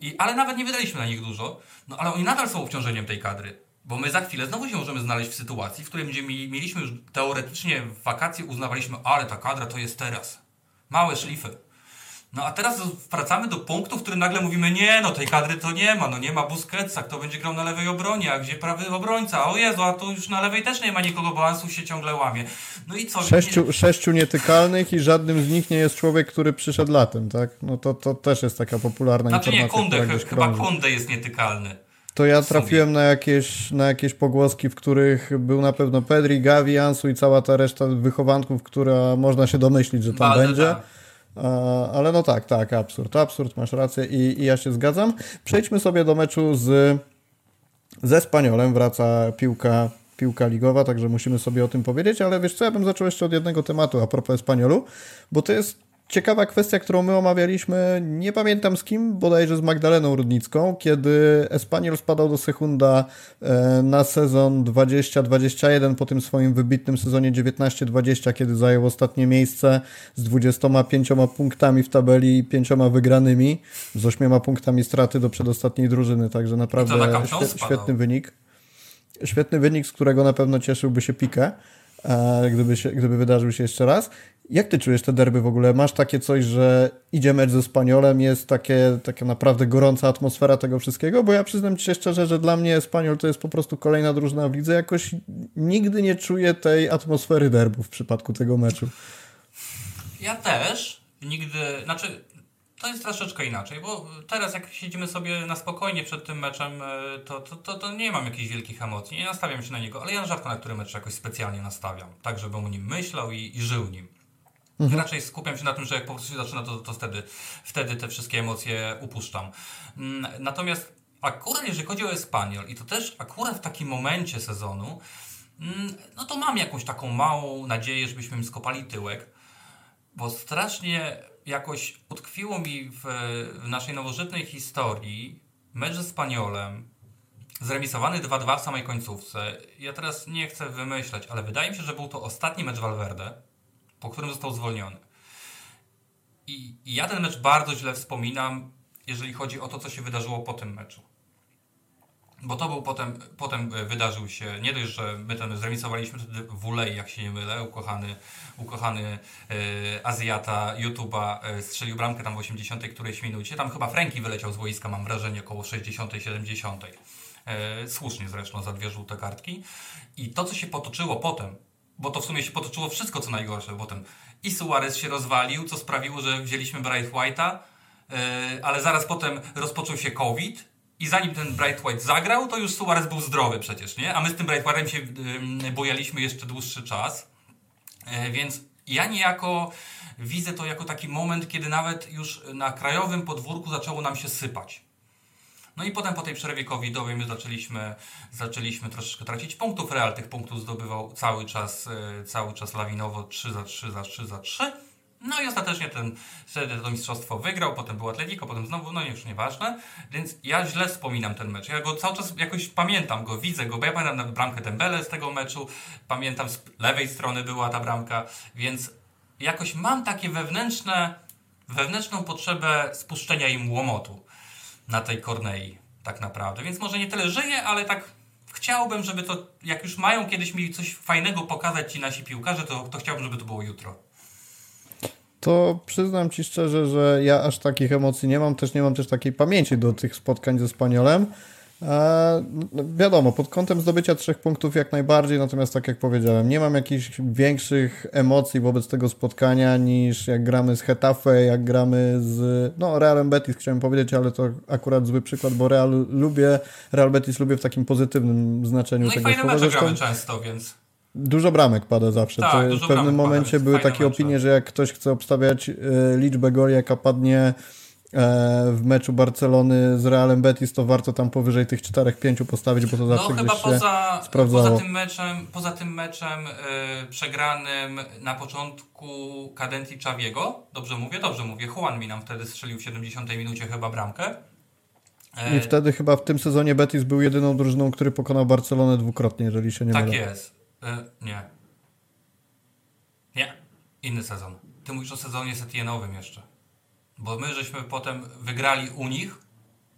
Speaker 2: i, ale nawet nie wydaliśmy na nich dużo, no ale oni nadal są obciążeniem tej kadry. Bo my za chwilę znowu się możemy znaleźć w sytuacji, w której mieliśmy już teoretycznie wakacje, uznawaliśmy, ale ta kadra to jest teraz. Małe szlify. No a teraz wracamy do punktu, w którym nagle mówimy, nie, no tej kadry to nie ma, no nie ma Busquetsa, kto będzie grał na lewej obronie, a gdzie prawy obrońca? O Jezu, a tu już na lewej też nie ma nikogo, bo Ansu się ciągle łamie. No i co?
Speaker 1: Sześciu, nie... sześciu nietykalnych i żadnym z nich nie jest człowiek, który przyszedł latem, tak? No to, to też jest taka popularna
Speaker 2: znaczy,
Speaker 1: informacja.
Speaker 2: Znaczy nie, Kunde, chyba Kunde jest nietykalny.
Speaker 1: To ja trafiłem na jakieś, na jakieś pogłoski, w których był na pewno Pedri, Gavi, Ansu i cała ta reszta wychowanków, która można się domyślić, że tam Balde, będzie. Tak. Ale no tak, tak, absurd, absurd, masz rację i, i ja się zgadzam. Przejdźmy sobie do meczu z, ze Spaniolem, wraca piłka, piłka ligowa, także musimy sobie o tym powiedzieć, ale wiesz co, ja bym zaczął jeszcze od jednego tematu a propos Espaniolu, bo to jest ciekawa kwestia, którą my omawialiśmy, nie pamiętam z kim, bodajże z Magdaleną Rudnicką, kiedy Espaniol spadał do Sekunda e, na sezon 20-21 po tym swoim wybitnym sezonie 19-20, kiedy zajął ostatnie miejsce z 25 punktami w tabeli i 5 wygranymi, z 8 punktami straty do przedostatniej drużyny, także naprawdę świetny wynik. Świetny wynik, z którego na pewno cieszyłby się Pikę gdyby, się, gdyby wydarzył się jeszcze raz. Jak ty czujesz te derby w ogóle? Masz takie coś, że idzie mecz ze Spaniolem, jest takie, taka naprawdę gorąca atmosfera tego wszystkiego? Bo ja przyznam ci się szczerze, że dla mnie Spaniol to jest po prostu kolejna drużyna w lidze. Jakoś nigdy nie czuję tej atmosfery derbu w przypadku tego meczu.
Speaker 2: Ja też. Nigdy, znaczy to jest troszeczkę inaczej, bo teraz jak siedzimy sobie na spokojnie przed tym meczem, e, to, to, to, to, nie mam jakichś wielkich emocji, nie nastawiam się na niego, ale ja rzadko na który mecz jakoś specjalnie nastawiam, tak żebym o nim myślał i, i żył nim. Mhm. Raczej skupiam się na tym, że jak po prostu się zaczyna, to, to wtedy, wtedy te wszystkie emocje upuszczam. Mm, natomiast akurat jeżeli chodzi o Espaniol i to też akurat w takim momencie sezonu, mm, no to mam jakąś taką małą nadzieję, żebyśmy im skopali tyłek, bo strasznie jakoś utkwiło mi w, w naszej nowożytnej historii mecz z Spaniolem, zremisowany 2-2 w samej końcówce. Ja teraz nie chcę wymyślać, ale wydaje mi się, że był to ostatni mecz Valverde, po którym został zwolniony. I, I ja ten mecz bardzo źle wspominam, jeżeli chodzi o to, co się wydarzyło po tym meczu. Bo to był potem, potem e, wydarzył się, nie dość, że my ten zremisowaliśmy wtedy w Ulej, jak się nie mylę, ukochany, ukochany e, Azjata YouTube'a e, strzelił bramkę tam w 80 którejś minucie. Tam chyba Franki wyleciał z wojska, mam wrażenie, około 60-70. E, słusznie zresztą za dwie żółte kartki. I to, co się potoczyło potem, bo to w sumie się potoczyło wszystko, co najgorsze potem. I Suarez się rozwalił, co sprawiło, że wzięliśmy Bright White'a, e, ale zaraz potem rozpoczął się COVID i zanim ten Bright White zagrał, to już Suarez był zdrowy przecież, nie? A my z tym Bright White'em się bojaliśmy jeszcze dłuższy czas. E, więc ja niejako widzę to jako taki moment, kiedy nawet już na krajowym podwórku zaczęło nam się sypać. No i potem po tej przerwie covidowej my zaczęliśmy, zaczęliśmy troszeczkę tracić punktów. Real tych punktów zdobywał cały czas, e, cały czas lawinowo 3 za 3 za 3 za 3. No i ostatecznie ten, wtedy to mistrzostwo wygrał, potem był Atletico, potem znowu, no już nieważne. Więc ja źle wspominam ten mecz. Ja go cały czas jakoś pamiętam go, widzę go, bo ja pamiętam bramkę Dembele z tego meczu, pamiętam z lewej strony była ta bramka, więc jakoś mam takie wewnętrzne, wewnętrzną potrzebę spuszczenia im łomotu na tej Kornei tak naprawdę. Więc może nie tyle żyję, ale tak chciałbym, żeby to, jak już mają kiedyś mi coś fajnego pokazać ci nasi piłkarze, to, to chciałbym, żeby to było jutro.
Speaker 1: To przyznam ci szczerze, że ja aż takich emocji nie mam, też nie mam też takiej pamięci do tych spotkań ze Spaniolem. E, no, wiadomo, pod kątem zdobycia trzech punktów jak najbardziej, natomiast tak jak powiedziałem, nie mam jakichś większych emocji wobec tego spotkania niż jak gramy z Hetafe, jak gramy z no, Realem Betis, chciałem powiedzieć, ale to akurat zły przykład, bo Real lubię, Real Betis lubię w takim pozytywnym znaczeniu
Speaker 2: no
Speaker 1: tego
Speaker 2: mecze gramy często, więc...
Speaker 1: Dużo bramek pada zawsze.
Speaker 2: Tak,
Speaker 1: w pewnym momencie pada, były takie mecze. opinie, że jak ktoś chce obstawiać y, liczbę goli, jaka padnie E, w meczu Barcelony z Realem Betis, to warto tam powyżej tych 4-5 postawić, bo to no, zawsze no, chyba poza, sprawdzało.
Speaker 2: Poza tym meczem, poza tym meczem yy, przegranym na początku kadencji Czawiego, dobrze mówię? Dobrze mówię. Juan mi nam wtedy strzelił w 70 minucie chyba bramkę.
Speaker 1: E, I wtedy chyba w tym sezonie Betis był jedyną drużyną, który pokonał Barcelonę dwukrotnie, jeżeli się nie
Speaker 2: tak
Speaker 1: mylę.
Speaker 2: Tak jest. nie. Nie. Inny sezon. Ty mówisz o sezonie Setienowym jeszcze. Bo my żeśmy potem wygrali u nich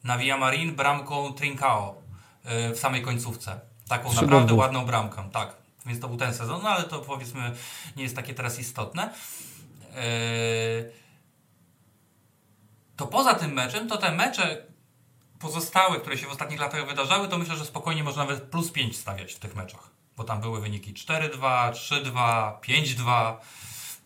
Speaker 2: na Villamarin bramką Trincao y, w samej końcówce. Taką naprawdę ładną bramką, tak. Więc to był ten sezon, no ale to powiedzmy nie jest takie teraz istotne. Y, to poza tym meczem, to te mecze pozostałe, które się w ostatnich latach wydarzały, to myślę, że spokojnie można nawet plus 5 stawiać w tych meczach. Bo tam były wyniki 4-2, 3-2, 5-2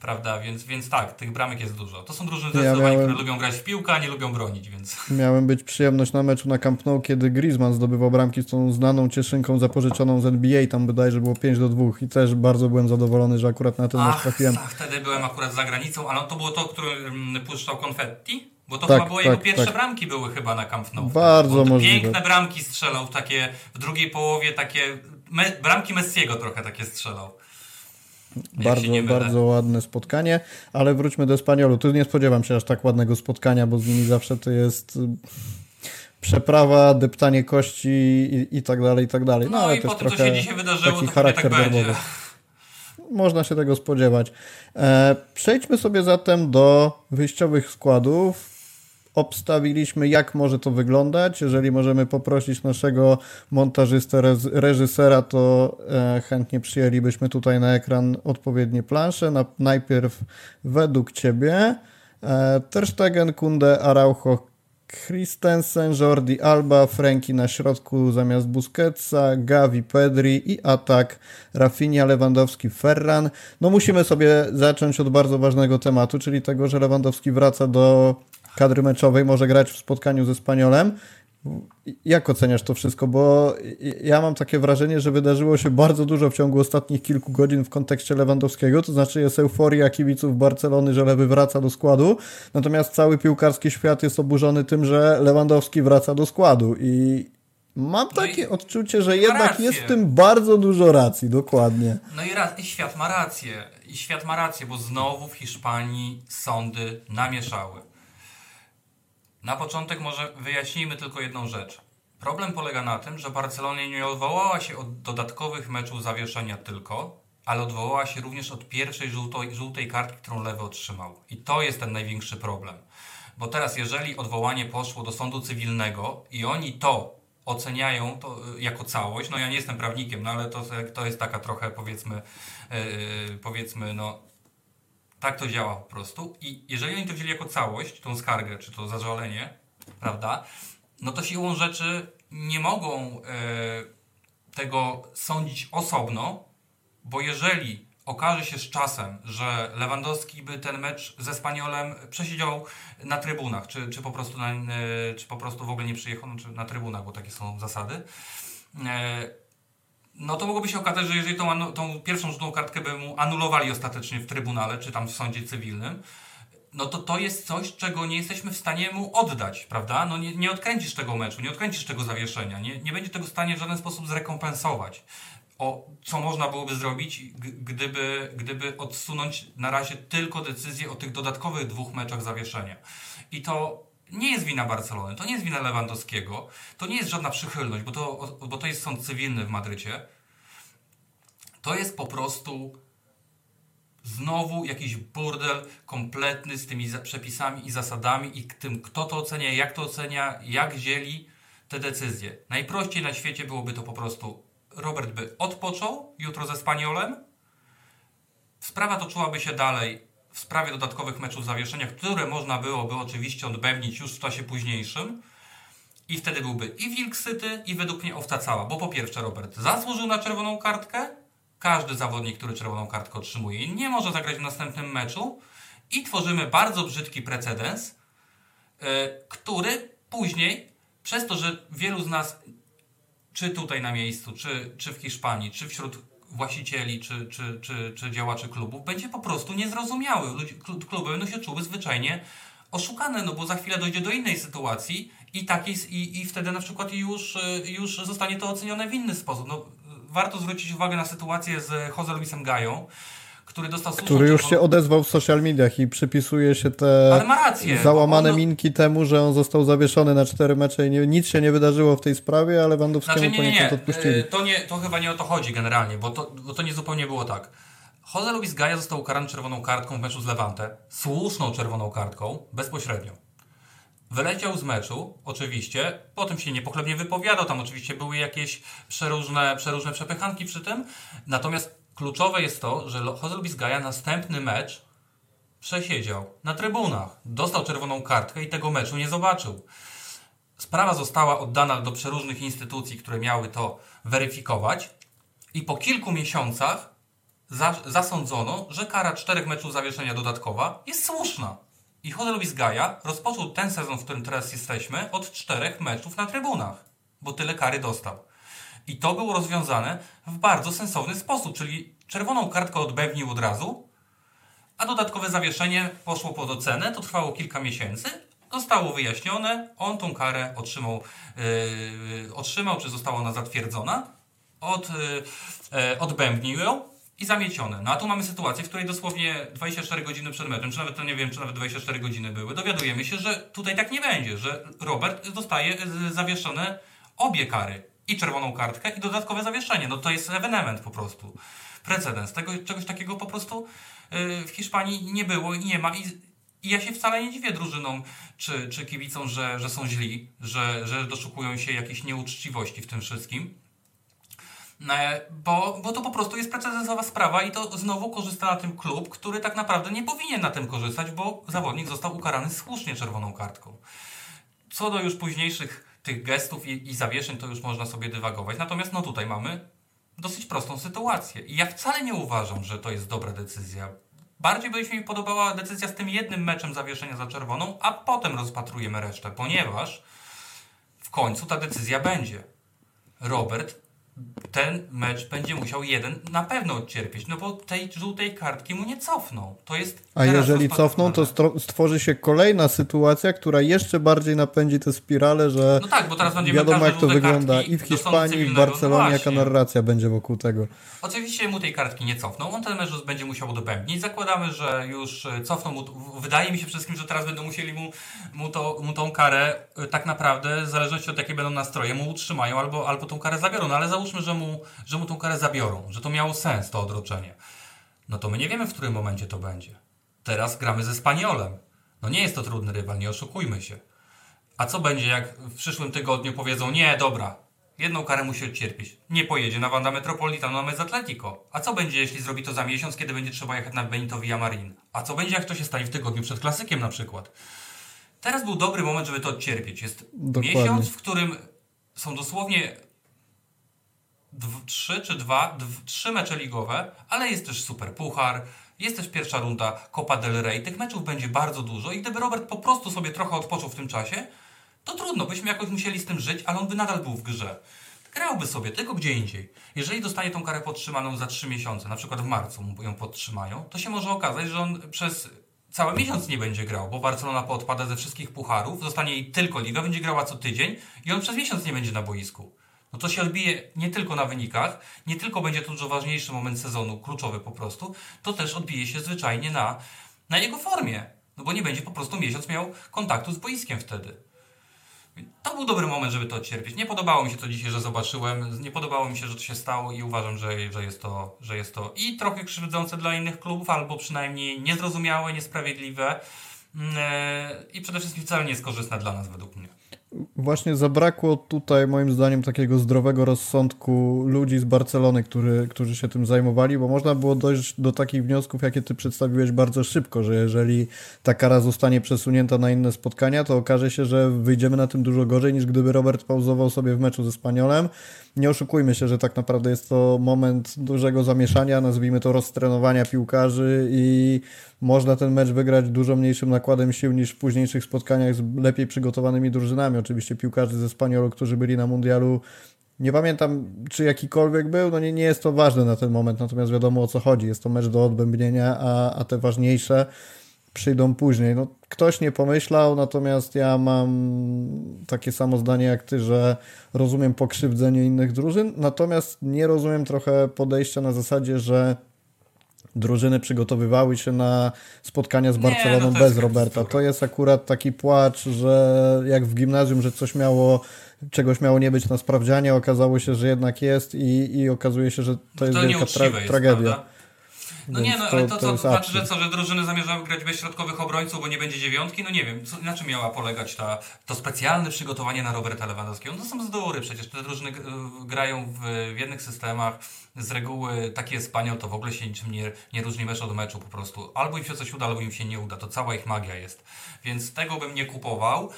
Speaker 2: prawda? Więc, więc tak, tych bramek jest dużo. To są drużyny ja miałem... które lubią grać w piłkę, a nie lubią bronić, więc...
Speaker 1: Miałem być przyjemność na meczu na Camp Nou, kiedy Griezmann zdobywał bramki z tą znaną cieszynką zapożyczoną z NBA, tam bodajże było 5 do 2 i też bardzo byłem zadowolony, że akurat na ten mecz trafiłem.
Speaker 2: Ach, wtedy byłem akurat za granicą, ale to było to, który mm, puszczał konfetti? Bo to tak, chyba były tak, jego pierwsze tak. bramki były chyba na Camp Nou.
Speaker 1: Bardzo możliwe.
Speaker 2: Piękne bramki strzelał, takie w drugiej połowie takie me, bramki Messiego trochę takie strzelał.
Speaker 1: Bardzo, bardzo ładne spotkanie, ale wróćmy do Spaniolu. Tu nie spodziewam się aż tak ładnego spotkania, bo z nimi zawsze to jest y, przeprawa, deptanie kości i, i tak dalej, i tak dalej.
Speaker 2: No, no ale i też po tym, trochę co się dzisiaj wydarzyło, taki charakter tak.
Speaker 1: Można się tego spodziewać. E, przejdźmy sobie zatem do wyjściowych składów obstawiliśmy, jak może to wyglądać. Jeżeli możemy poprosić naszego montażystę, reżysera, to e, chętnie przyjęlibyśmy tutaj na ekran odpowiednie plansze. Na, najpierw według Ciebie e, Ter Stegen, Kunde, Araujo, Christensen, Jordi Alba, Franki na środku zamiast Busquetsa, Gavi, Pedri i atak Rafinha, Lewandowski, Ferran. No musimy sobie zacząć od bardzo ważnego tematu, czyli tego, że Lewandowski wraca do kadry meczowej może grać w spotkaniu ze Spaniolem. Jak oceniasz to wszystko? Bo ja mam takie wrażenie, że wydarzyło się bardzo dużo w ciągu ostatnich kilku godzin w kontekście Lewandowskiego, to znaczy jest euforia kibiców Barcelony, że Lewy wraca do składu, natomiast cały piłkarski świat jest oburzony tym, że Lewandowski wraca do składu i mam no takie odczucie, że jednak rację. jest w tym bardzo dużo racji, dokładnie.
Speaker 2: No i, raz, i świat ma rację, i świat ma rację, bo znowu w Hiszpanii sądy namieszały. Na początek może wyjaśnijmy tylko jedną rzecz. Problem polega na tym, że Barcelona nie odwołała się od dodatkowych meczów zawieszenia tylko, ale odwołała się również od pierwszej żółtej, kartki, którą Lewy otrzymał. I to jest ten największy problem. Bo teraz, jeżeli odwołanie poszło do sądu cywilnego i oni to oceniają to y, jako całość, no ja nie jestem prawnikiem, no ale to, to jest taka trochę powiedzmy, yy, powiedzmy, no tak to działa po prostu. I jeżeli oni to wzięli jako całość, tą skargę, czy to zażalenie, prawda, no to siłą rzeczy nie mogą e, tego sądzić osobno, bo jeżeli okaże się z czasem, że Lewandowski by ten mecz ze Spaniolem przesiedział na trybunach, czy, czy, po, prostu na, e, czy po prostu w ogóle nie przyjechał no, na trybunach, bo takie są zasady, e, no to mogłoby się okazać, że jeżeli tą, tą pierwszą żółtą kartkę by mu anulowali ostatecznie w Trybunale, czy tam w sądzie cywilnym, no to to jest coś, czego nie jesteśmy w stanie mu oddać, prawda? No nie, nie odkręcisz tego meczu, nie odkręcisz tego zawieszenia, nie, nie będzie tego w stanie w żaden sposób zrekompensować. O, co można byłoby zrobić, gdyby, gdyby odsunąć na razie tylko decyzję o tych dodatkowych dwóch meczach zawieszenia. I to nie jest wina Barcelony, to nie jest wina Lewandowskiego, to nie jest żadna przychylność, bo to, bo to jest sąd cywilny w Madrycie. To jest po prostu znowu jakiś burdel kompletny z tymi przepisami i zasadami i tym, kto to ocenia, jak to ocenia, jak wzięli. te decyzje. Najprościej na świecie byłoby to po prostu Robert by odpoczął jutro ze Spaniolem. Sprawa toczyłaby się dalej w sprawie dodatkowych meczów zawieszenia, które można byłoby oczywiście odbębnić już w czasie późniejszym. I wtedy byłby i wilk syty, i według mnie owca cała. Bo po pierwsze, Robert zasłużył na czerwoną kartkę. Każdy zawodnik, który czerwoną kartkę otrzymuje, nie może zagrać w następnym meczu. I tworzymy bardzo brzydki precedens, yy, który później, przez to, że wielu z nas, czy tutaj na miejscu, czy, czy w Hiszpanii, czy wśród właścicieli, czy, czy, czy, czy działaczy klubów, będzie po prostu niezrozumiały. Kluby będą się czuły zwyczajnie oszukane, no bo za chwilę dojdzie do innej sytuacji i, takiej, i, i wtedy na przykład już, już zostanie to ocenione w inny sposób. No, warto zwrócić uwagę na sytuację z Jose Luisem Gają, który dostał
Speaker 1: Który już się odezwał w social mediach i przypisuje się te
Speaker 2: rację,
Speaker 1: załamane on... minki temu, że on został zawieszony na cztery mecze i nie, nic się nie wydarzyło w tej sprawie, ale Wandowskiemu
Speaker 2: znaczy, nie, nie, nie.
Speaker 1: odpuścili.
Speaker 2: To, nie, to chyba nie o to chodzi generalnie, bo to, bo to nie zupełnie było tak. Jose Luis Gaja został ukarany czerwoną kartką w meczu z Levante, słuszną czerwoną kartką, bezpośrednio. Wyleciał z meczu, oczywiście, potem się niepochlebnie wypowiadał, tam oczywiście były jakieś przeróżne, przeróżne przepychanki przy tym, natomiast kluczowe jest to, że Jose Luis Gaja następny mecz przesiedział na trybunach. Dostał czerwoną kartkę i tego meczu nie zobaczył. Sprawa została oddana do przeróżnych instytucji, które miały to weryfikować i po kilku miesiącach za, zasądzono, że kara czterech meczów zawieszenia dodatkowa jest słuszna. I Jose Luis Gaja rozpoczął ten sezon, w którym teraz jesteśmy, od czterech meczów na trybunach, bo tyle kary dostał. I to było rozwiązane w bardzo sensowny sposób, czyli czerwoną kartkę odbębnił od razu, a dodatkowe zawieszenie poszło pod ocenę, to trwało kilka miesięcy, zostało wyjaśnione, on tą karę otrzymał, yy, otrzymał czy została ona zatwierdzona, od, yy, odbębnił ją i zamiecione. No a tu mamy sytuację, w której dosłownie 24 godziny przed meczem, czy nawet to nie wiem, czy nawet 24 godziny były, dowiadujemy się, że tutaj tak nie będzie, że Robert dostaje zawieszone obie kary i czerwoną kartkę, i dodatkowe zawieszenie. No to jest ewenement po prostu. Precedens. Tego, czegoś takiego po prostu yy, w Hiszpanii nie było i nie ma. I, i ja się wcale nie dziwię drużynom czy, czy kibicom, że, że są źli, że, że doszukują się jakiejś nieuczciwości w tym wszystkim. E, bo, bo to po prostu jest precedensowa sprawa i to znowu korzysta na tym klub, który tak naprawdę nie powinien na tym korzystać, bo zawodnik został ukarany słusznie czerwoną kartką. Co do już późniejszych tych gestów i, i zawieszeń to już można sobie dywagować. Natomiast no tutaj mamy dosyć prostą sytuację. I ja wcale nie uważam, że to jest dobra decyzja. Bardziej by mi podobała decyzja z tym jednym meczem zawieszenia za czerwoną, a potem rozpatrujemy resztę, ponieważ w końcu ta decyzja będzie. Robert ten mecz będzie musiał jeden na pewno odcierpieć, no bo tej żółtej kartki mu nie cofną. To jest
Speaker 1: A jeżeli cofną, to stworzy się kolejna sytuacja, która jeszcze bardziej napędzi tę spiralę, że
Speaker 2: no tak, bo teraz będziemy
Speaker 1: wiadomo jak to wygląda i w Hiszpanii, i w Barcelonie, jaka narracja będzie wokół tego.
Speaker 2: Oczywiście mu tej kartki nie cofną, on ten mecz będzie musiał udobębnić. Zakładamy, że już e, cofną mu, wydaje mi się wszystkim, że teraz będą musieli mu, mu, to, mu tą karę e, tak naprawdę, w zależności od jakie będą nastroje, mu utrzymają albo, albo tą karę zabiorą, no ale załóżmy, że mu, że mu tą karę zabiorą, że to miało sens, to odroczenie. No to my nie wiemy, w którym momencie to będzie. Teraz gramy ze Spaniolem. No nie jest to trudny rywal, nie oszukujmy się. A co będzie, jak w przyszłym tygodniu powiedzą, nie, dobra, jedną karę musi odcierpieć. Nie pojedzie na Wanda Metropolitano, na Mez Atletico. A co będzie, jeśli zrobi to za miesiąc, kiedy będzie trzeba jechać na Benito Villamarin? A co będzie, jak to się stanie w tygodniu przed klasykiem na przykład? Teraz był dobry moment, żeby to odcierpieć. Jest Dokładnie. miesiąc, w którym są dosłownie trzy czy dwa, trzy mecze ligowe, ale jest też Super Puchar, jest też pierwsza runda Copa del Rey. Tych meczów będzie bardzo dużo i gdyby Robert po prostu sobie trochę odpoczął w tym czasie, to trudno, byśmy jakoś musieli z tym żyć, ale on by nadal był w grze. Grałby sobie, tylko gdzie indziej. Jeżeli dostanie tą karę podtrzymaną za trzy miesiące, na przykład w marcu ją podtrzymają, to się może okazać, że on przez cały miesiąc nie będzie grał, bo Barcelona poodpada ze wszystkich pucharów, zostanie jej tylko liga, będzie grała co tydzień i on przez miesiąc nie będzie na boisku no to się odbije nie tylko na wynikach, nie tylko będzie to dużo ważniejszy moment sezonu, kluczowy po prostu, to też odbije się zwyczajnie na, na jego formie. No bo nie będzie po prostu miesiąc miał kontaktu z boiskiem wtedy. To był dobry moment, żeby to odcierpieć. Nie podobało mi się to dzisiaj, że zobaczyłem. Nie podobało mi się, że to się stało i uważam, że, że, jest, to, że jest to i trochę krzywdzące dla innych klubów, albo przynajmniej niezrozumiałe, niesprawiedliwe mm, e, i przede wszystkim wcale nie jest korzystne dla nas według mnie.
Speaker 1: Właśnie zabrakło tutaj moim zdaniem takiego zdrowego rozsądku ludzi z Barcelony, który, którzy się tym zajmowali, bo można było dojść do takich wniosków, jakie ty przedstawiłeś bardzo szybko, że jeżeli ta kara zostanie przesunięta na inne spotkania, to okaże się, że wyjdziemy na tym dużo gorzej niż gdyby Robert pauzował sobie w meczu ze Spaniolem. Nie oszukujmy się, że tak naprawdę jest to moment dużego zamieszania, nazwijmy to roztrenowania piłkarzy i można ten mecz wygrać dużo mniejszym nakładem sił niż w późniejszych spotkaniach z lepiej przygotowanymi drużynami. Oczywiście piłkarzy ze Spaniolu, którzy byli na mundialu, nie pamiętam czy jakikolwiek był, no nie, nie jest to ważne na ten moment, natomiast wiadomo o co chodzi. Jest to mecz do odbębnienia, a, a te ważniejsze przyjdą później. No, ktoś nie pomyślał, natomiast ja mam takie samo zdanie jak ty, że rozumiem pokrzywdzenie innych drużyn, natomiast nie rozumiem trochę podejścia na zasadzie, że drużyny przygotowywały się na spotkania z Barceloną nie, no bez Roberta. To jest akurat taki płacz, że jak w gimnazjum, że coś miało czegoś miało nie być na sprawdzianie, okazało się, że jednak jest i, i okazuje się, że to jest to wielka tra tragedia.
Speaker 2: No nie, no ale to, to, to znaczy, że co, że drużyny zamierzały grać bez środkowych obrońców, bo nie będzie dziewiątki? No nie wiem, co, na czym miała polegać ta, to specjalne przygotowanie na Roberta Lewandowskiego? No to są zdory przecież, te drużyny grają w, w jednych systemach, z reguły taki jest Spaniol, to w ogóle się niczym nie, nie różni mecz od meczu po prostu. Albo im się coś uda, albo im się nie uda, to cała ich magia jest. Więc tego bym nie kupował.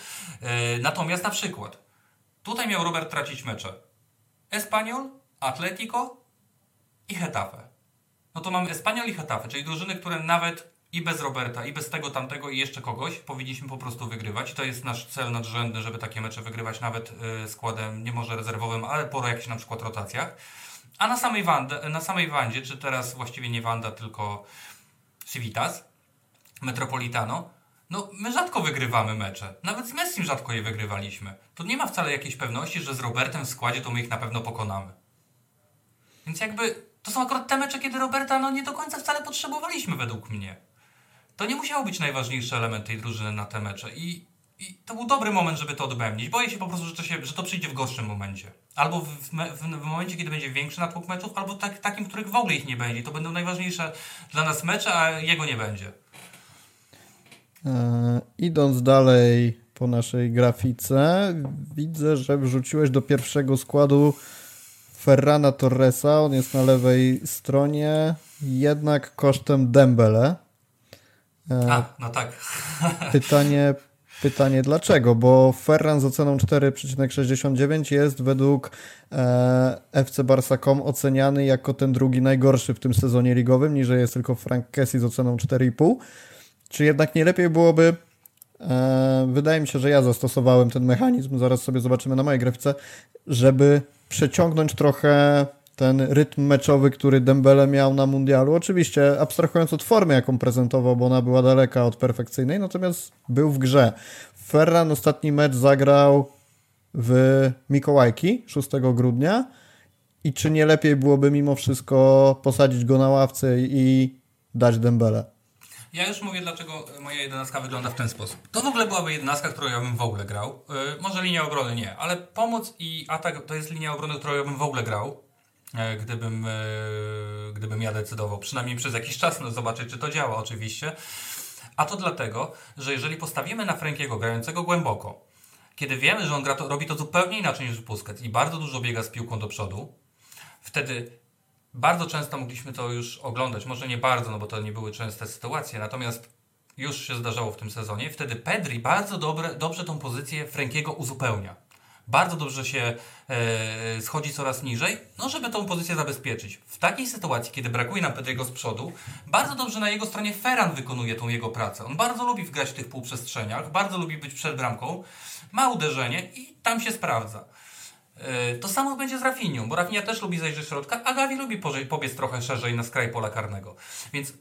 Speaker 2: Yy, natomiast na przykład, tutaj miał Robert tracić mecze. Espanyol, Atletico i Hetafe no to mamy Espanyol i Hetafe, czyli drużyny, które nawet i bez Roberta, i bez tego, tamtego i jeszcze kogoś powinniśmy po prostu wygrywać. To jest nasz cel nadrzędny, żeby takie mecze wygrywać nawet y, składem, nie może rezerwowym, ale po jakichś na przykład rotacjach. A na samej, Wanda, na samej Wandzie, czy teraz właściwie nie Wanda, tylko Civitas, Metropolitano, no my rzadko wygrywamy mecze. Nawet z Messim rzadko je wygrywaliśmy. To nie ma wcale jakiejś pewności, że z Robertem w składzie to my ich na pewno pokonamy. Więc jakby to są akurat te mecze, kiedy Roberta no, nie do końca wcale potrzebowaliśmy według mnie. To nie musiał być najważniejszy element tej drużyny na te mecze i, i to był dobry moment, żeby to odbębnić. Boję się po prostu, że to, się, że to przyjdzie w gorszym momencie. Albo w, w, w momencie, kiedy będzie większy natłok meczów, albo tak, takim, w których w ogóle ich nie będzie. To będą najważniejsze dla nas mecze, a jego nie będzie.
Speaker 1: E, idąc dalej po naszej grafice, widzę, że wrzuciłeś do pierwszego składu Ferrana Torresa, on jest na lewej stronie, jednak kosztem Dembele.
Speaker 2: E, A, no tak.
Speaker 1: Pytanie, pytanie dlaczego? Bo Ferran z oceną 4,69 jest według e, FC Barsa.com oceniany jako ten drugi najgorszy w tym sezonie ligowym, niżej jest tylko Frank Kessie z oceną 4,5. Czy jednak nie lepiej byłoby e, Wydaje mi się, że ja zastosowałem ten mechanizm, zaraz sobie zobaczymy na mojej grafice, żeby przeciągnąć trochę ten rytm meczowy, który Dembele miał na mundialu. Oczywiście abstrahując od formy, jaką prezentował, bo ona była daleka od perfekcyjnej, natomiast był w grze. Ferran ostatni mecz zagrał w Mikołajki 6 grudnia i czy nie lepiej byłoby mimo wszystko posadzić go na ławce i dać Dembele?
Speaker 2: Ja już mówię, dlaczego moja jedenastka wygląda w ten sposób. To w ogóle byłaby jedenastka, którą ja bym w ogóle grał. Yy, może linia obrony nie, ale pomoc i atak to jest linia obrony, którą ja bym w ogóle grał. Yy, gdybym, yy, gdybym ja decydował, przynajmniej przez jakiś czas, no zobaczyć, czy to działa oczywiście. A to dlatego, że jeżeli postawimy na Frankiego grającego głęboko, kiedy wiemy, że on gra to, robi to zupełnie inaczej niż Busquets i bardzo dużo biega z piłką do przodu, wtedy bardzo często mogliśmy to już oglądać, może nie bardzo, no bo to nie były częste sytuacje, natomiast już się zdarzało w tym sezonie. Wtedy Pedri bardzo dobre, dobrze tą pozycję Frankiego uzupełnia. Bardzo dobrze się e, schodzi coraz niżej, no żeby tą pozycję zabezpieczyć. W takiej sytuacji, kiedy brakuje nam Pedriego z przodu, bardzo dobrze na jego stronie Ferran wykonuje tą jego pracę. On bardzo lubi wgrać w tych półprzestrzeniach, bardzo lubi być przed bramką, ma uderzenie i tam się sprawdza. E, to samo będzie z Rafinią, bo Rafinia też lubi zejść do środka, a Gavi lubi pobiec trochę szerzej na skraj pola karnego. Więc